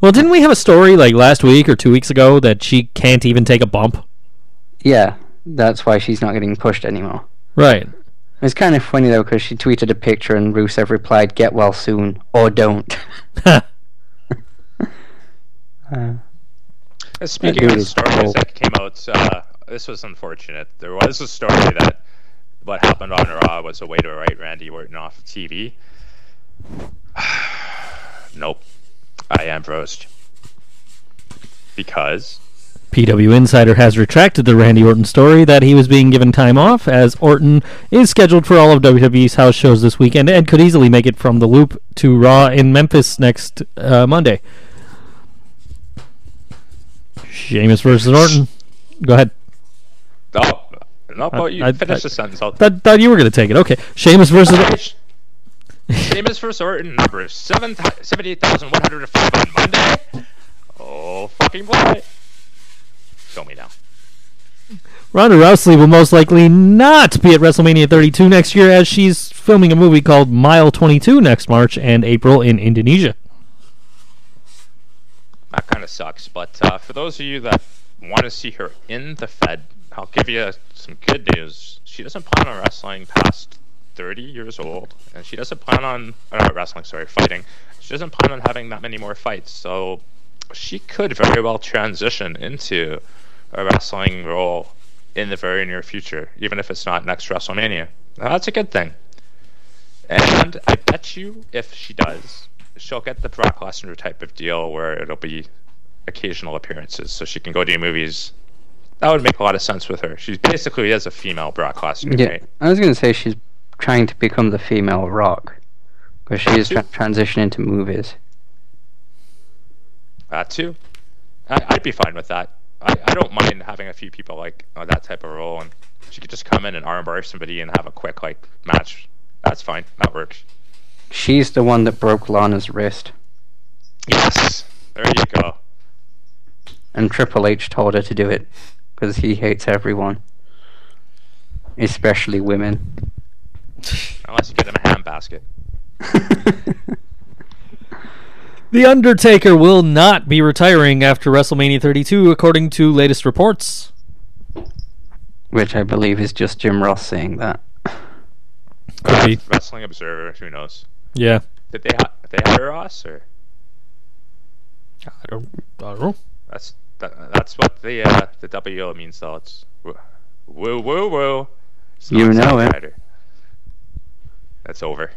Well, didn't we have a story like last week or two weeks ago that she can't even take a bump? Yeah, that's why she's not getting pushed anymore. Right. It's kind of funny though, because she tweeted a picture and Rusev replied, "Get well soon, or don't." uh, Speaking of stories that came out, uh, this was unfortunate. There was a story that what happened on Raw was a way to write Randy Orton off TV. nope. I am roast. Because PW Insider has retracted the Randy Orton story that he was being given time off, as Orton is scheduled for all of WWE's house shows this weekend and could easily make it from the loop to Raw in Memphis next uh, Monday. Sheamus versus Orton. Go ahead. oh, no, but you I- finish I- the sentence. I'll, Thought, thought you were going to take it. Okay. Sheamus versus. Sh- Sheamus versus Orton, number 7 78,105 on Monday. Oh, fucking boy. Show me now. Ronda Rousey will most likely not be at WrestleMania 32 next year, as she's filming a movie called Mile 22 next March and April in Indonesia. Kind of sucks. But uh, for those of you that want to see her in the Fed, I'll give you some good news. She doesn't plan on wrestling past 30 years old, and she doesn't plan on uh, not wrestling. Sorry, fighting. She doesn't plan on having that many more fights. So she could very well transition into a wrestling role in the very near future, even if it's not next WrestleMania. Now, that's a good thing. And I bet you if she does, she'll get the Brock Lesnar type of deal where it'll be occasional appearances so she can go do movies. That would make a lot of sense with her. She basically is a female Brock Lesnar, Yeah, right? I was going to say she's trying to become the female Rock because she is tra- transitioning into movies. That too. I, I'd be fine with that. I, I don't mind having a few people like uh, that type of role, and she could just come in and armbar somebody and have a quick like match. That's fine. That works. She's the one that broke Lana's wrist, Yes. There you go. And Triple H told her to do it because he hates everyone, especially women. Unless you get him a ham basket. The Undertaker will not be retiring after WrestleMania 32, according to latest reports. Which I believe is just Jim Ross saying that. Could Uh, be. Wrestling Observer. Who knows? Yeah. Did they ha- did they hire us or I don't, I don't know. that's that, that's what the uh, the WO means though. It's woo woo woo. woo. It's You know it. Zack That's over.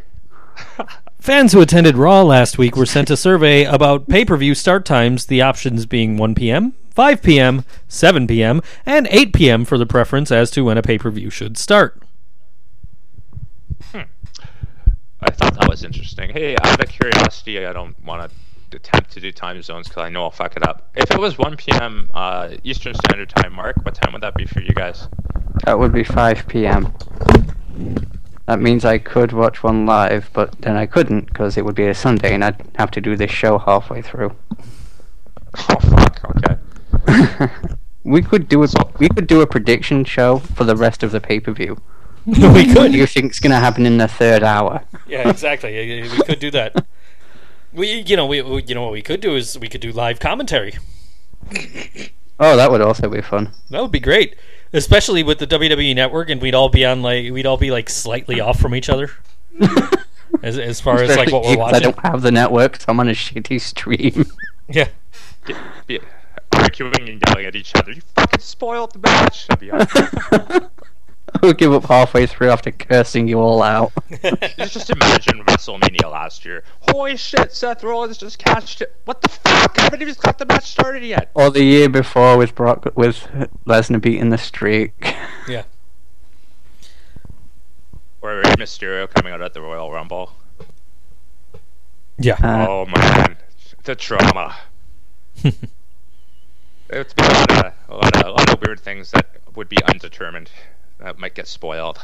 Fans who attended Raw last week were sent a survey about pay per view start times, the options being 1 p.m., 5 p.m., 7 p.m., and 8 p.m. for the preference as to when a pay per view should start. I thought that was interesting. Hey, out of curiosity, I don't want to attempt to do time zones because I know I'll fuck it up. If it was 1 p.m. Uh, Eastern Standard Time, Mark, what time would that be for you guys? That would be 5 p.m. That means I could watch one live, but then I couldn't because it would be a Sunday and I'd have to do this show halfway through. Oh fuck. Okay. we could do a we could do a prediction show for the rest of the pay per view. we What do could. you think's gonna happen in the third hour? Yeah, exactly. We could do that. We, you know, we, we, you know what we could do is we could do live commentary. Oh, that would also be fun. That would be great, especially with the WWE Network, and we'd all be on like we'd all be like slightly off from each other, as as far as like what we're Especially 'cause I don't have the network, so I'm on a shitty stream. Yeah, Get, be, arguing and yelling at each other. You fucking spoiled the match. That'd be awesome. I'll give up halfway through after cursing you all out. Just- just imagine WrestleMania last year. Holy shit, Seth Rollins just cashed it. What the fuck? I haven't even got the match started yet. Or the year before with Brock with Lesnar beating the streak. yeah. Or Rey Mysterio coming out at the Royal Rumble. Yeah. Uh, oh man, the trauma. It's been a lot, of, a, lot of, a lot of weird things that would be undetermined that might get spoiled.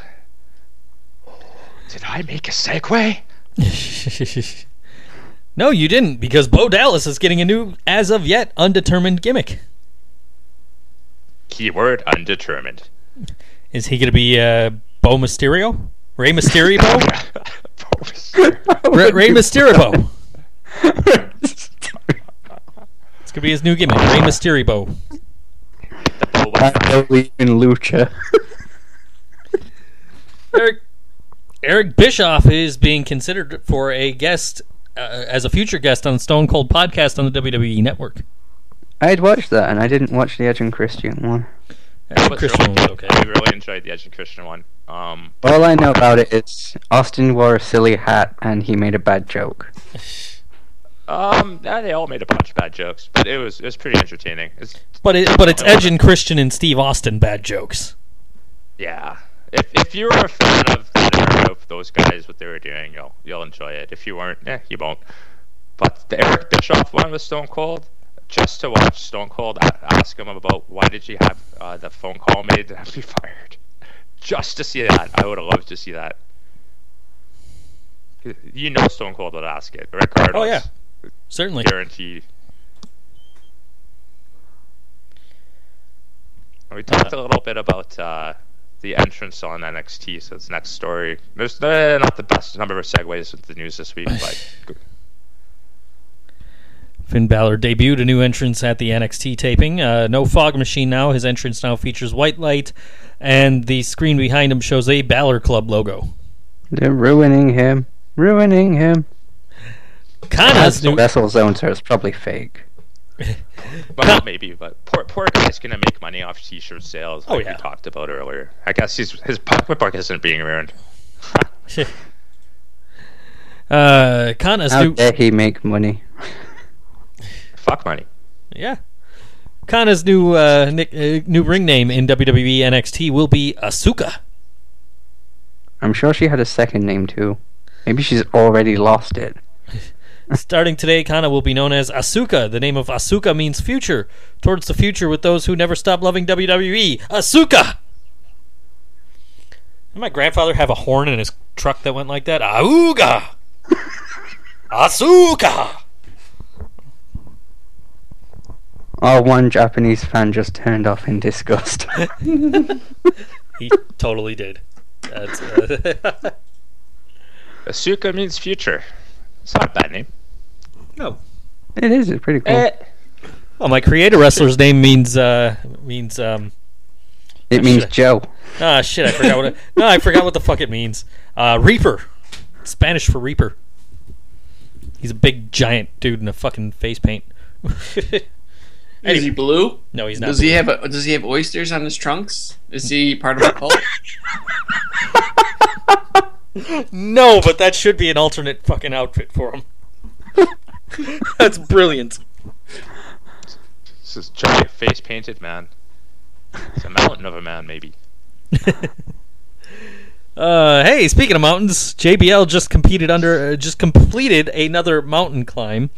Did I make a segue? no, you didn't, because Bo Dallas is getting a new, as of yet, undetermined gimmick. Keyword undetermined. Is he going to be uh, Bo Mysterio? Ray Mysterio? Rey, Rey Mysterio? It's going to be his new gimmick, Ray Mysterio. I believe in Lucha. Eric Eric Bischoff is being considered for a guest uh, as a future guest on Stone Cold podcast on the WWE Network. I'd watched that, and I didn't watch the Edge and Christian one. That was Christian really was okay. I really enjoyed the Edge and Christian one. Um, All I know about it is Austin wore a silly hat and he made a bad joke. Um, yeah, they all made a bunch of bad jokes, but it was it was pretty entertaining. It's But it, but it's Edge and Christian and Steve Austin bad jokes. yeah. If if you're a fan of of those guys, what they were doing, you'll you'll enjoy it. If you weren't, eh, you won't. But the Eric Bischoff one with Stone Cold, just to watch Stone Cold ask him about why did you have uh, the phone call made to have me fired, just to see that, I would have loved to see that. You know, Stone Cold would ask it. Ricardo. Oh, yeah. Certainly. guaranteed. We talked a little bit about uh, the entrance on NXT, so it's next story. There's uh, not the best number of segues with the news this week, but Finn Balor debuted a new entrance at the NXT taping. Uh, no fog machine now. His entrance now features white light, and the screen behind him shows a Balor Club logo. They're ruining him. Ruining him. Kana's That's the new. Wrestle Zone, so it's probably fake. well, maybe. But poor poor guy's gonna make money off T-shirt sales, Oh, like yeah. we talked about earlier. I guess his his pocketbook isn't being ruined. uh, Kana's How new. dare he make money? Fuck money. Yeah. Kana's new uh, nick, uh, new ring name in WWE NXT will be Asuka. I'm sure she had a second name too. Maybe she's already lost it. Starting today, Kana will be known as Asuka. The name of Asuka means future. Towards the future with those who never stop loving WWE. Asuka! Did my grandfather have a horn in his truck that went like that? Auga! Asuka! Oh, one Japanese fan just turned off in disgust. He totally did. That's, uh, Asuka means future. It's not a bad name. No. it is. It's pretty cool. Eh, Well, my creator wrestler's name means uh, means um, it means shit. Joe. ah shit. I forgot what it. No, I forgot what the fuck it means. Uh, Reaper, Spanish for Reaper. He's a big giant dude in a fucking face paint. Is he blue? no, he's not. Does he have a, Does he have oysters on his trunks? Is he part of a cult? No, but that should be an alternate fucking outfit for him. That's brilliant. This is giant face painted man. It's a mountain of a man, maybe. Uh, hey, speaking of mountains, JBL just competed under, uh, just completed another mountain climb.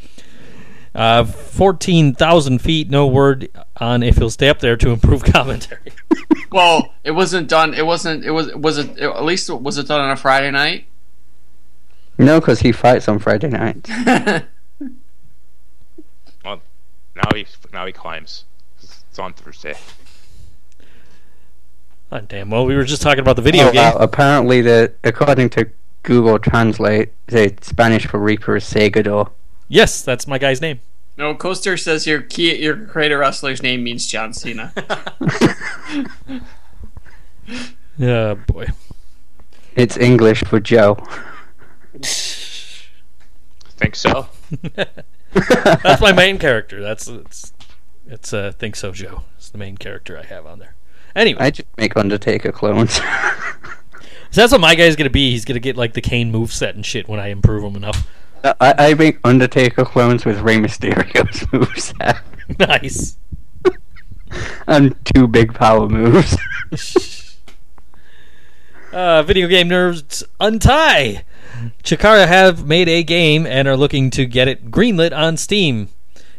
Uh, fourteen thousand feet. No word on if he'll stay up there to improve commentary. well, it wasn't done. It wasn't. It was. Was it? At least was it done on a Friday night? No, because he fights on Friday night. Well, now he now he climbs. It's on Thursday. oh, damn. Well, we were just talking about the video Oh, uh, game. wow. Apparently, the according to Google Translate, the Spanish for Reaper is Segador. Yes, that's my guy's name. no, Coaster says your key, your creator wrestler's name means John Cena. Oh boy. It's English for Joe. Think so? That's my main character. That's it's it's uh think so Joe. It's the main character I have on there. Anyway, I just make Undertaker clones. so that's what my guy's gonna be. He's gonna get like the Kane move set and shit when I improve him enough. I, I make Undertaker clones with Rey Mysterio's moveset nice. and two big power moves. Uh, video game nerds untie. Chikara have made a game and are looking to get it greenlit on Steam.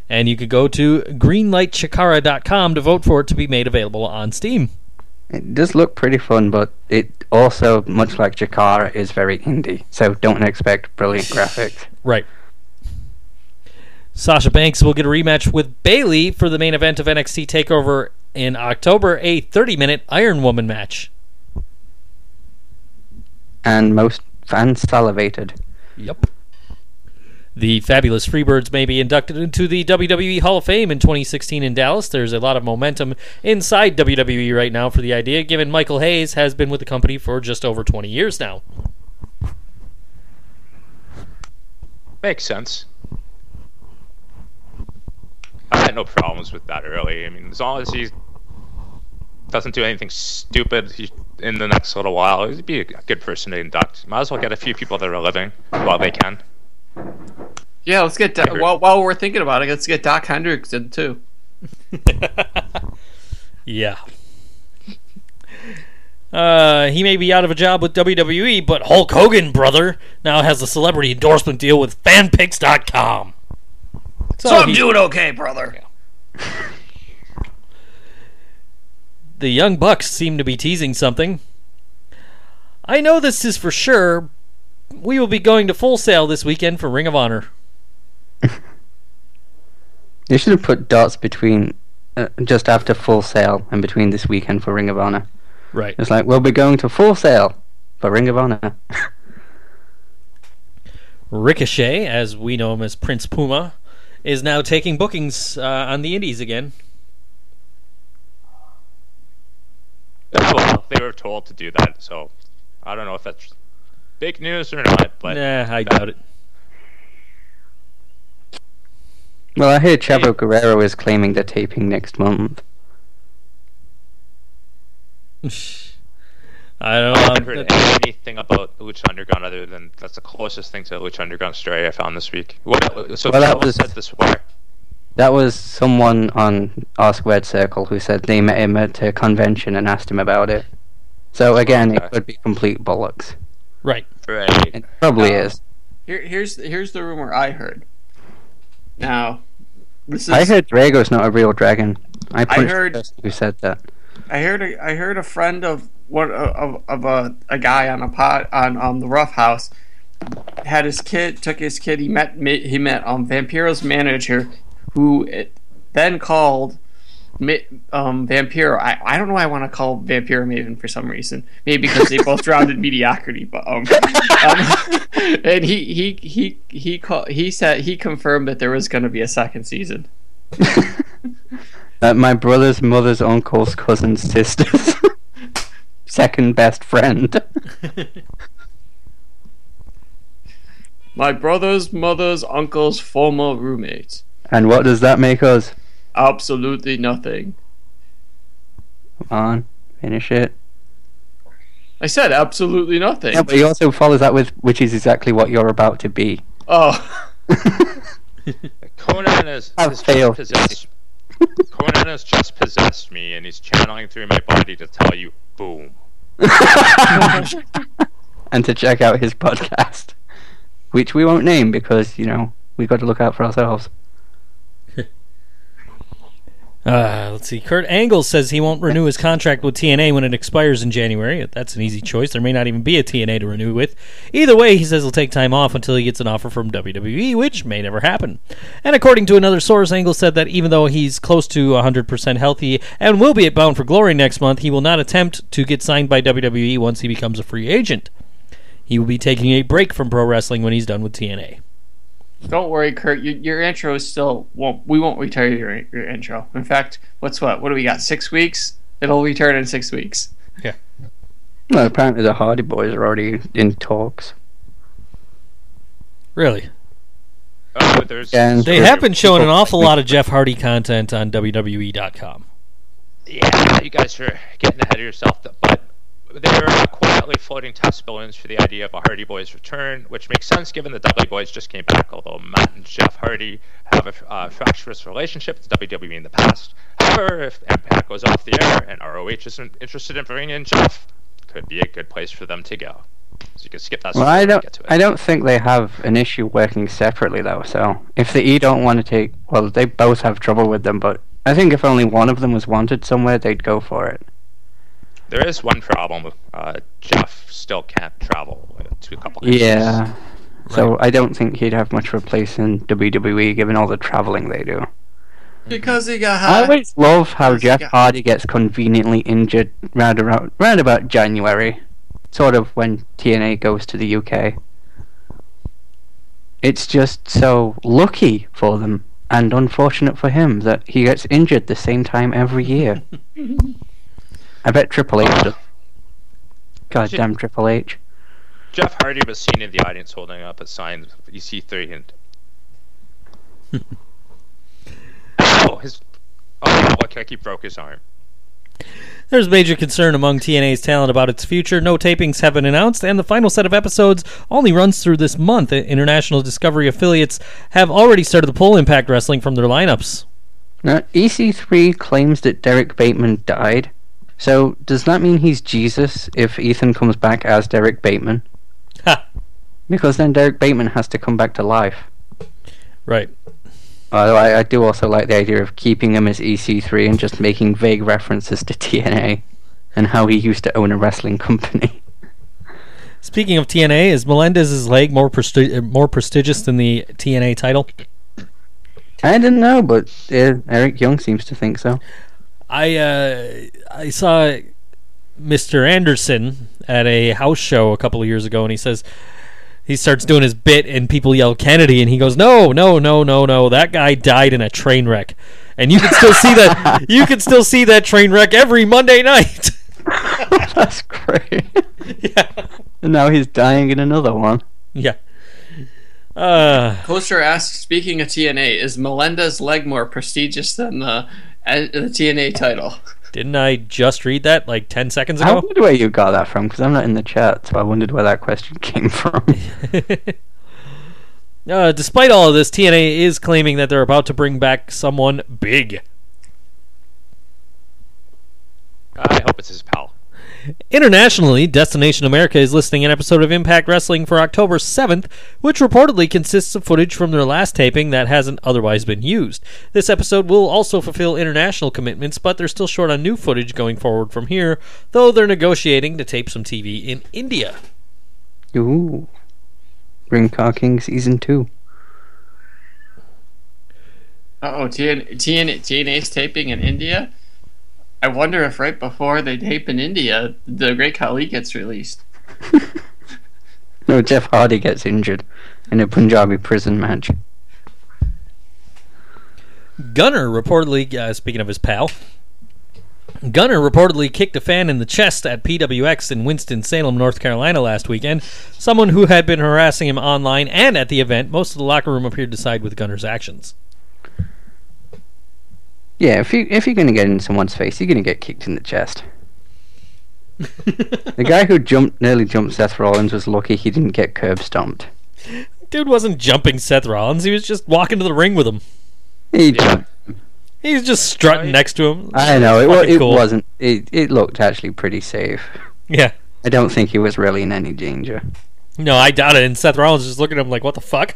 And you could go to greenlightchikara.com to vote for it to be made available on Steam. It does look pretty fun, but it also, much like Chikara, is very indie. So don't expect brilliant graphics. Right. Sasha Banks will get a rematch with Bayley for the main event of NXT TakeOver in October, a 30 minute Iron Woman match. And most fans salivated. Yep. The fabulous Freebirds may be inducted into the WWE Hall of Fame in 2016 in Dallas. There's a lot of momentum inside WWE right now for the idea, given Michael Hayes has been with the company for just over 20 years now. Makes sense. I had no problems with that early. I mean, as long as he doesn't do anything stupid in the next little while, he'd be a good person to induct. Might as well get a few people that are living while they can. Yeah, let's get I heard- while, while we're thinking about it, let's get Dok Hendrix in too. Yeah. Uh, he may be out of a job with WWE, but Hulk Hogan, brother, now has a celebrity endorsement deal with fanpicks.com. So, So I'm he- doing okay, brother. The Young Bucks seem to be teasing something. I know this is for sure. We will be going to Full Sail this weekend for Ring of Honor. They should have put dots between uh, just after Full Sail and between this weekend for Ring of Honor. Right. It's like we'll be going to Full Sail for Ring of Honor. Ricochet, as we know him as Prince Puma, is now taking bookings uh, on the Indies again. Well, they were told to do that, so I don't know if that's big news or not. But Nah, I doubt it. well, I hear Chavo Guerrero is claiming they're taping next month. I don't know. I know. haven't heard that- anything about Lucha Underground other than that's the closest thing to Lucha Underground story I found this week. What, so Well, that Chavo was- said this where? That was someone on R Squared Circle who said they met him at a convention and asked him about it. So again, Okay. it could be complete bollocks. right. Right. It probably is. Here, here's here's the rumor I heard. Now, this is I heard Drago's not a real dragon. I punched heard- the who said that. I heard a, I heard a friend of one of, of a, a guy on a pot on um the Rough House had his kid took his kid he met he met um Vampiro's manager who it, then called Mi- um Vampiro. I, I don't know why I want to call Vampiro Maven for some reason. Maybe because they both drowned in mediocrity but um, um and he he he he call, he said he confirmed that there was going to be a second season. Uh, my brother's mother's uncle's cousin's sister's second best friend. my brother's mother's uncle's former roommate and what does that make us? Absolutely nothing. Come on, finish it. I said absolutely nothing. Yeah, but he also follows that with, which is exactly what you're about to be. oh, Conan has, I've has just possessed. Conan has just possessed me, and he's channeling through my body to tell you, boom. and to check out his podcast, which we won't name because you know we've got to look out for ourselves. Uh, let's see. Kurt Angle says he won't renew his contract with TNA when it expires in January. That's an easy choice. There may not even be a TNA to renew with. Either way, he says he'll take time off until he gets an offer from WWE, which may never happen. And according to another source, Angle said that even though he's close to 100% healthy and will be at Bound for Glory next month, he will not attempt to get signed by WWE once he becomes a free agent. He will be taking a break from pro wrestling when he's done with TNA. Don't worry, Kurt. Your, your intro is still won't. We won't retire your your intro. In fact, what's what? What do we got? Six weeks. It'll return in six weeks. Yeah. Well, apparently the Hardy Boys are already in talks. Really? Oh, but there's. And- They have been showing an awful lot of Jeff Hardy content on WWE.com. Yeah, you guys are getting ahead of yourself. But they're quietly floating test balloons for the idea of a Hardy Boys return, which makes sense given the Dudley Boys just came back, although Matt and Jeff Hardy have a uh, fractious relationship with WWE in the past. However, if Impact goes off the air and ROH isn't interested in bringing in Jeff, could be a good place for them to go. So you can skip that. Well, I don't. get to it. I don't think they have an issue working separately though. So if the E don't want to take, well, they both have trouble with them. But I think if only one of them was wanted somewhere, they'd go for it. There is one problem. Uh, Jeff still can't travel uh, to a couple countries. Yeah. So I don't think he'd have much of a place in WWE given all the traveling they do. Because he got I always love how Yes, Jeff yeah. Hardy gets conveniently injured round about, round about January, sort of when TNA goes to the UK. It's just so lucky for them and unfortunate for him that he gets injured the same time every year. I bet Triple H does. God Shit. damn Triple H. Jeff Hardy was seen in the audience holding up a sign EC3 and. oh, his. Oh, yeah, look, like he broke his arm. There's major concern among TNA's talent about its future. No tapings have been announced, and the final set of episodes only runs through this month. International Discovery affiliates have already started to pull Impact Wrestling from their lineups. Uh, now, EC3 claims that Derrick Bateman died. So, does that mean he's Jesus if Ethan comes back as Derrick Bateman? Ha! Because then Derrick Bateman has to come back to life. Right. Although I, I do also like the idea of keeping him as EC3 and just making vague references to TNA and how he used to own a wrestling company. Speaking of TNA, is Melendez's leg more presti- more prestigious than the TNA title? I didn't know, but uh, Eric Young seems to think so. I uh, I saw Mr. Anderson at a house show a couple of years ago, and he says he starts doing his bit, and people yell Kennedy, and he goes, "No, no, no, no, no! That guy died in a train wreck." And you can still see that. You can still see that train wreck every Monday night. That's great. yeah, and now he's dying in another one. yeah. Uh, Coaster asks, speaking of TNA, is Melendez leg more prestigious than the, the TNA title? didn't I just read that like ten seconds ago? I ago? wondered where you got that from because I'm not in the chat, so I wondered where that question came from. Uh, despite all of this, TNA is claiming that they're about to bring back someone big. I hope it's his pal. Internationally, Destination America is listing an episode of Impact Wrestling for October 7th, which reportedly consists of footage from their last taping that hasn't otherwise been used. This episode will also fulfill international commitments, but they're still short on new footage going forward from here, though they're negotiating to tape some TV in India. Ooh. Ring Ka King Season 2. Oh, TN, TN, TNA's taping in India? I wonder if right before they tape in India, the Great Khali gets released. No, Jeff Hardy gets injured in a Punjabi prison match. Gunner reportedly, uh, speaking of his pal, Gunner reportedly kicked a fan in the chest at PWX in Winston-Salem, North Carolina last weekend. Someone who had been harassing him online and at the event, most of the locker room appeared to side with Gunner's actions. Yeah, if you if you're gonna get in someone's face, you're gonna get kicked in the chest. the guy who jumped nearly jumped Seth Rollins was lucky he didn't get curb stomped. Dude wasn't jumping Seth Rollins; he was just walking to the ring with him. He Yeah. jumped. He was just strutting Right. next to him. I know it. wa- It cool. wasn't. It it looked actually pretty safe. Yeah. I don't think he was really in any danger. No, I doubt it. And Seth Rollins was just looking at him like, "What the fuck?"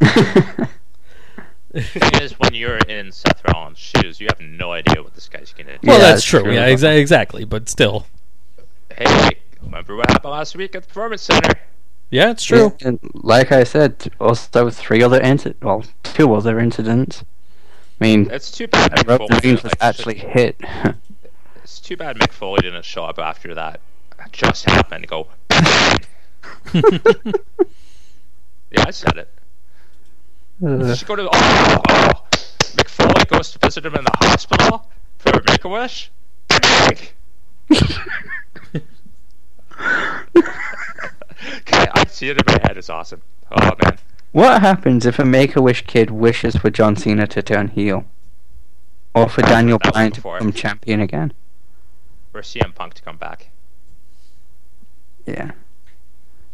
thing is, when you're in Seth Rollins' shoes, you have no idea what this guy's gonna do. Well, Yeah, that's that's true. true. Yeah, exa- exactly. But still, Hey, remember what happened last week at the Performance Center? yeah, it's true. And like I said, also three other inci- well, two other incidents. I mean, It's too bad Mick Roman Foley was like, actually hit. It's too bad Mick Foley didn't show up after that. That just happened. To go. yeah, I said it. Uh, Should go to. Oh, oh, Mick Foley goes to visit him in the hospital for a Make a Wish. okay, I see it in my head. It's awesome. Oh man. what happens if a Make-A-Wish kid wishes for John Cena to turn heel, or for Daniel That Bryan to become champion again? For CM Punk to come back. Yeah.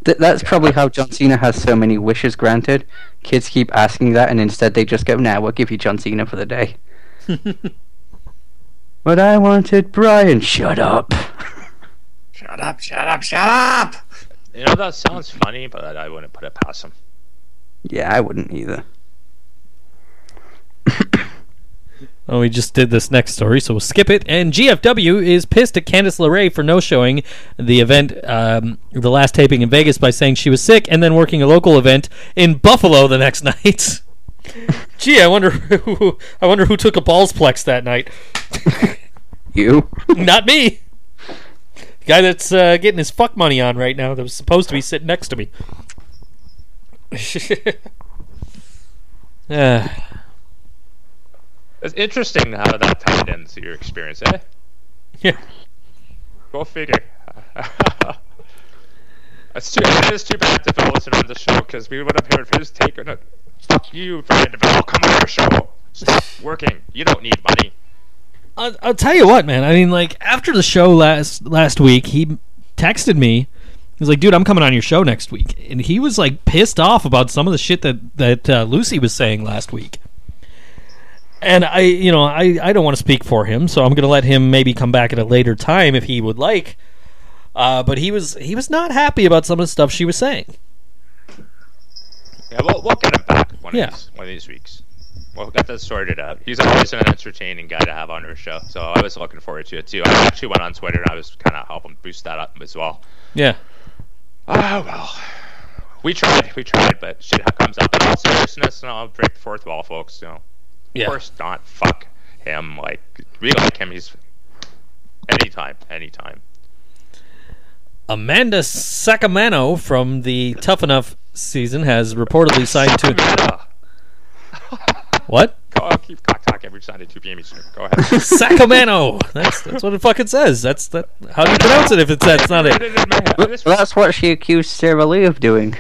Th- that's probably how John Cena has so many wishes granted. Kids keep asking that, and instead they just go, "Nah, we'll give you John Cena for the day." But I wanted Bryan. Shut up. Shut up, shut up, shut up! You know that sounds funny, but I wouldn't put it past him. yeah, I wouldn't either. Oh, we just did this next story, so we'll skip it. And GFW is pissed at Candice LeRae for no showing the event, um, the last taping in Vegas, by saying she was sick and then working a local event in Buffalo the next night. Gee, I wonder who I wonder who took a balls plex that night. You? Not me. The guy that's uh, getting his fuck money on right now that was supposed to be sitting next to me. uh, It's interesting how that tied into your experience, eh? yeah. Go figure. It's too, it is too bad DeVille wasn't on the show because we would have heard his take on it. Fuck you, Brian DeVille. Come on our show. Stop working. You don't need money. I'll, I'll tell you what, man. I mean, like after the show last last week, he texted me. He was like, "Dude, I'm coming on your show next week," and he was like pissed off about some of the shit that that uh, Lucy was saying last week. And I, you know, I I don't want to speak for him, so I'm going to let him maybe come back at a later time if he would like. Uh, but he was he was not happy about some of the stuff she was saying. Yeah, we'll, we'll get him back one Yeah. of these one of these weeks. We'll get that sorted out. He's always an entertaining guy to have on our show, so I was looking forward to it too. I actually went on Twitter and I was kind of helping boost that up as well. Yeah. Oh well, we tried, we tried, but shit comes up in all seriousness, and I'll break the fourth wall, folks. You know, Yeah. of course not. Fuck him. Like we like him. He's anytime, anytime. Amanda Saccomanno from the Tough Enough season has reportedly signed to what? Go, I'll keep cock talk every Sunday 2 p.m. Eastern. Go ahead. Sacramento. That's that's what it fucking says. That's that. How do you pronounce it if it's that's not it? it in my head. Well, that's what she accused Sarah Lee of doing.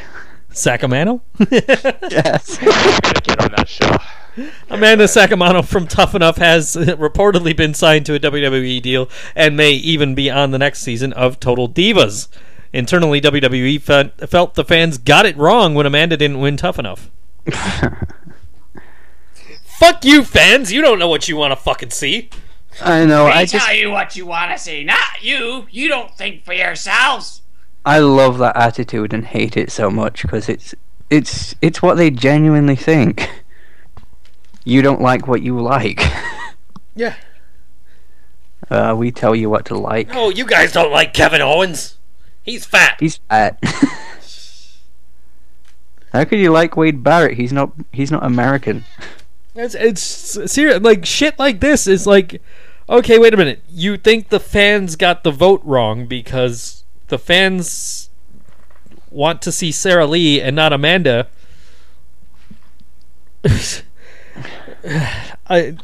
Sacramento. Yes. I'm gonna get on that show. Amanda Saccomanno from Tough Enough has reportedly been signed to a WWE deal and may even be on the next season of Total Divas. Internally, WWE fe- felt the fans got it wrong when Amanda didn't win Tough Enough. Fuck you, fans! You don't know what you want to fucking see. I know. I I just tell you what you want to see, not you. You don't think for yourselves. I love that attitude and hate it so much because it's it's it's what they genuinely think. You don't like what you like. Yeah. Uh, we tell you what to like. Oh, you guys don't like Kevin Owens. He's fat. He's fat. How could you like Wade Barrett? He's not. He's not American. It's it's serious. Like shit like this is like, okay, wait a minute. You think the fans got the vote wrong because the fans want to see Sarah Lee and not Amanda? I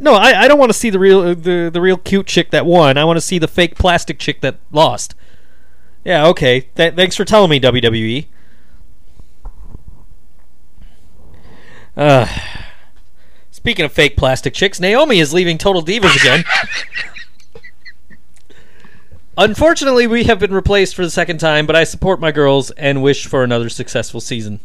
no, I, I don't want to see the real the the real cute chick that won. I want to see the fake plastic chick that lost. Yeah, okay. Th- thanks for telling me. WWE. Uh, speaking of fake plastic chicks, Naomi is leaving Total Divas again. Unfortunately, we have been replaced for the second time, but I support my girls and wish for another successful season.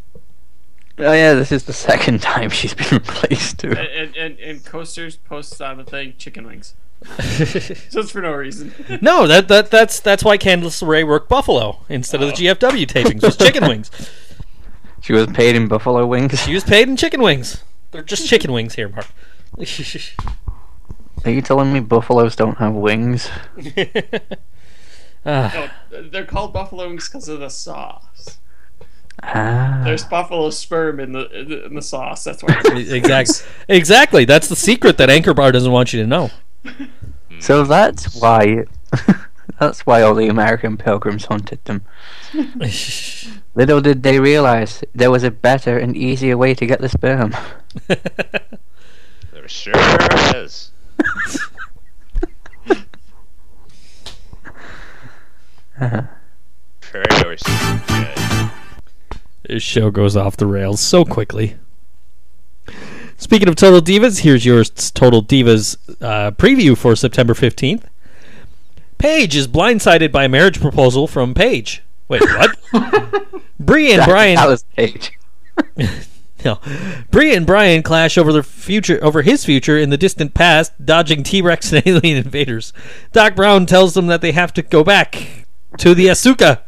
Oh yeah, this is the second time she's been replaced too. And and, and coasters posts on the thing chicken wings, just for no reason. no, that, that that's that's why Candice LeRae worked Buffalo instead of the GFW tapings. Was chicken wings. She was paid in buffalo wings. She was paid in chicken wings. They're just chicken wings here, Mark. Are you telling me buffaloes don't have wings? Ah, No, they're called buffalo wings because of the sauce. Ah. There's buffalo sperm in the in the, in the sauce. That's why. exactly. Exactly. That's the secret that Anchor Bar doesn't want you to know. So that's why. that's why all the American pilgrims hunted them. Little did they realize there was a better and easier way to get the sperm. There sure is. Very very good. This show goes off the rails so quickly. Speaking of Total Divas, here's your Total Divas uh, preview for September 15th. Paige is blindsided by a marriage proposal from Paige. Wait, what? Brie and Bryan. That was Paige. No. Brie and Bryan clash over their future over his future in the distant past, dodging T-Rex and alien invaders. Doc Brown tells them that they have to go back to the Asuka.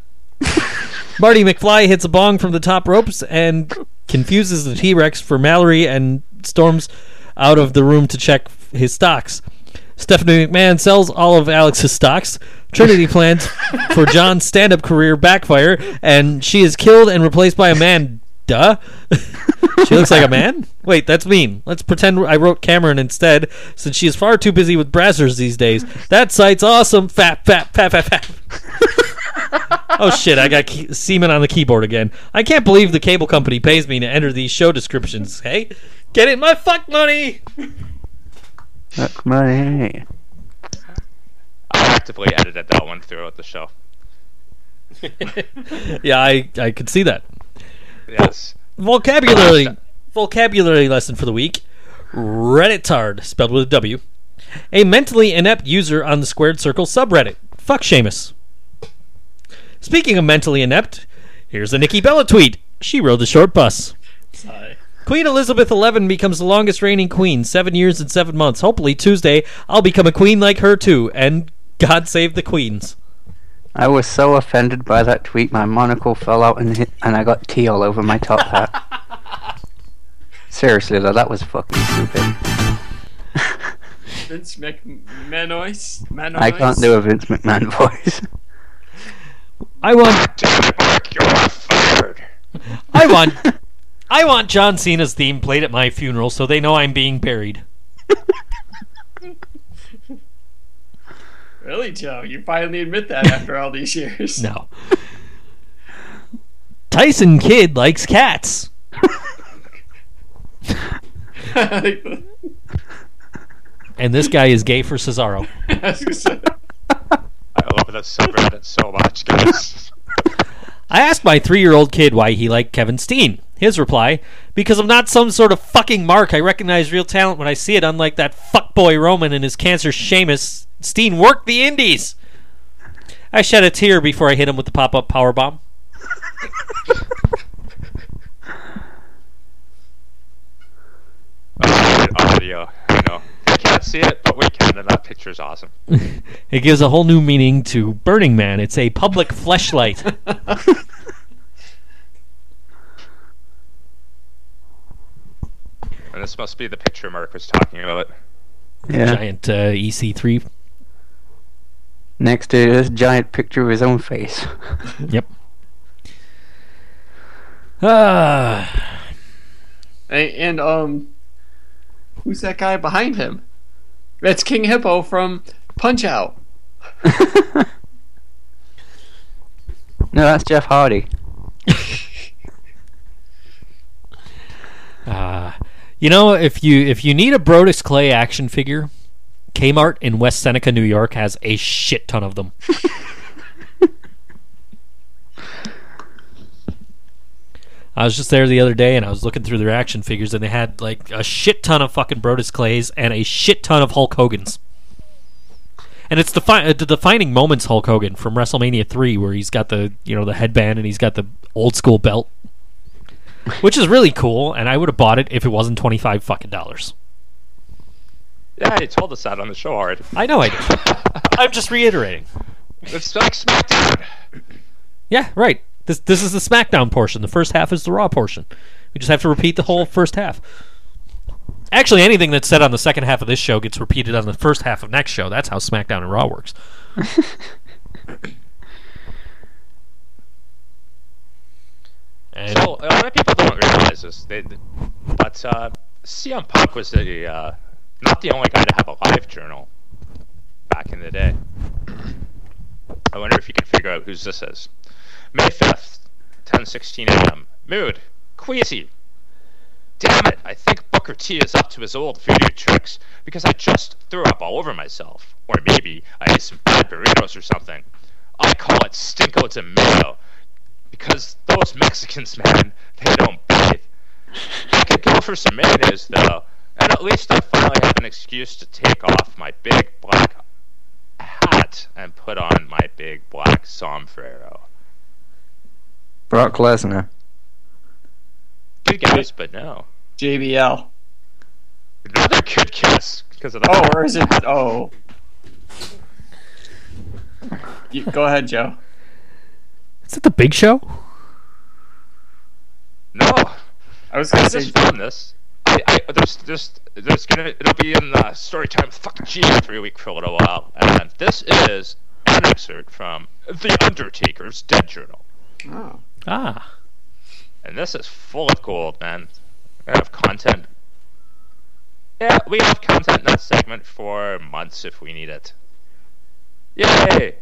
Marty McFly hits a bong from the top ropes and confuses the T-Rex for Mallory and storms out of the room to check his stocks. Stephanie McMahon sells all of Alex's stocks. Trinity plans for John's stand-up career backfire, and she is killed and replaced by a man. Duh. she looks like a man. Wait, that's mean. Let's pretend I wrote Cameron instead, since she is far too busy with Brazzers these days. That site's awesome. Fat, fat, fat, fat, fat. Oh shit! I got key- semen on the keyboard again. I can't believe the cable company pays me to enter these show descriptions. Hey, get it, my fuck money. Look, money. I actively edited that one throughout the show. yeah, I I could see that. Yes. Vocabulary vocabulary lesson for the week. Redditard, spelled with a W. A mentally inept user on the Squared Circle subreddit. Fuck Sheamus. Speaking of mentally inept, here's a Nikki Bella tweet. She rode the short bus. Sigh. Queen Elizabeth XI becomes the longest reigning queen, seven years and seven months. Hopefully, Tuesday, I'll become a queen like her too. And God save the queens. I was so offended by that tweet, my monocle fell out and hit, and I got tea all over my top hat. Seriously though, that was fucking stupid. Vince McManois. Manois? I can't do a Vince McMahon voice. I want, Damn it, Mark, you're fired. I want, I want John Cena's theme played at my funeral so they know I'm being buried. Really, Joe? You finally admit that after all these years? No. Tyson Kidd likes cats. And this guy is gay for Cesaro. This subreddit so much, guys. I asked my three year old kid why he liked Kevin Steen. His reply, because I'm not some sort of fucking mark. I recognize real talent when I see it, unlike that fuckboy Roman and his cancer Sheamus. Steen worked the indies. I shed a tear before I hit him with the pop up power bomb. Audio, you know. You can't see it, but we can, and that picture's awesome. It gives a whole new meaning to Burning Man. It's a public fleshlight. And this must be the picture Mark was talking about. Yeah. Giant uh, EC3. Next to this giant picture of his own face. Yep. Ah. and, and um, who's that guy behind him? That's King Hippo from Punch Out. no, that's Jeff Hardy. Uh, you know, if you if you need a Brodus Clay action figure, Kmart in West Seneca, New York, has a shit ton of them. I was just there the other day, and I was looking through their action figures, and they had like a shit ton of fucking Brodus Clays and a shit ton of Hulk Hogan's. And it's the, fi- uh, the defining moments Hulk Hogan from WrestleMania three, where he's got the you know the headband and he's got the old school belt which is really cool, and I would have bought it if it wasn't twenty five fucking dollars. Yeah, you told us that on the show already. I know I did. I'm just reiterating. It's like SmackDown. Yeah, right. This this is the SmackDown portion. The first half is the Raw portion. We just have to repeat the whole first half. Actually, anything that's said on the second half of this show gets repeated on the first half of next show. That's how SmackDown and Raw works. and So a lot of people don't realize this, they, but uh, CM Punk was the uh, not the only guy to have a live journal back in the day. I wonder if you can figure out whose this is. May fifth, ten sixteen a.m. Mood, queasy. Damn it! I think Booker T is up to his old voodoo tricks because I just threw up all over myself, or maybe I ate some bad burritos or something. I call it stinko de mayo because those Mexicans, man, they don't bathe. I could go for some mayonnaise though, and at least I finally have an excuse to take off my big black hat and put on my big black sombrero. Brock Lesnar. Good guess, but no. JBL. Another good guess because of the Oh, or is it? Oh. You, go ahead, Joe. is it the Big Show? no. I was gonna say. just found this. I, I there's just there's gonna it'll be in the story time with fucking G every week for a little while, and this is an excerpt from The Undertaker's Dead Journal. Oh. Ah, And this is full of gold, man. We have content. Yeah, we have content in that segment for months if we need it. Yay!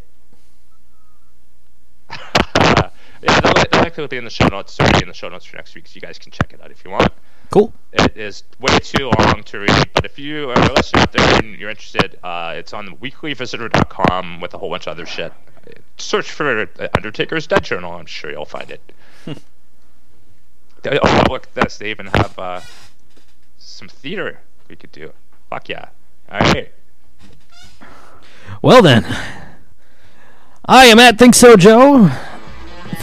Yeah, that'll, that'll be in the show notes. It'll be in the show notes for next week, so you guys can check it out if you want. cool. It is way too long to read, but if you are a listener out there and you're interested, uh, it's on weeklyvisitor.com with a whole bunch of other shit. Search for uh, Undertaker's Dead Journal. I'm sure you'll find it. Oh, look at this. They even have uh, some theater we could do. Fuck yeah. All right. Well then, I am at Think So Joe.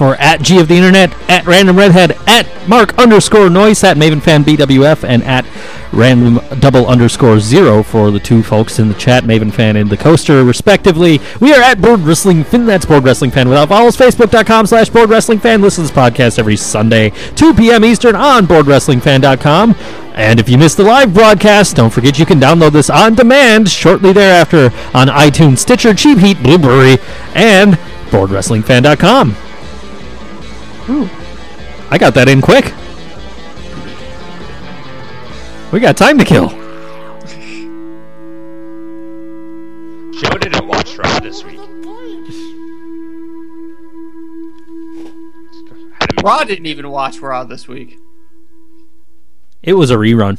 For at G of the Internet, at Random Redhead, at Mark underscore Noise, at Maven Fan BWF, and at Random double underscore zero for the two folks in the chat, Maven Fan and the Coaster, respectively. We are at Bored Wrestling Fan. That's Bored Wrestling Fan without vowels. Facebook.com slash Bored Wrestling Fan. Listen to this podcast every Sunday, 2 p.m. Eastern on BoredWrestlingFan.com. And if you missed the live broadcast, don't forget you can download this on demand shortly thereafter on iTunes, Stitcher, Cheap Heat, Blueberry, and BoredWrestlingFan.com. Ooh. I got that in quick. We got time to kill. Joe didn't watch Raw this week. Had Raw didn't even watch Raw this week. It was a rerun.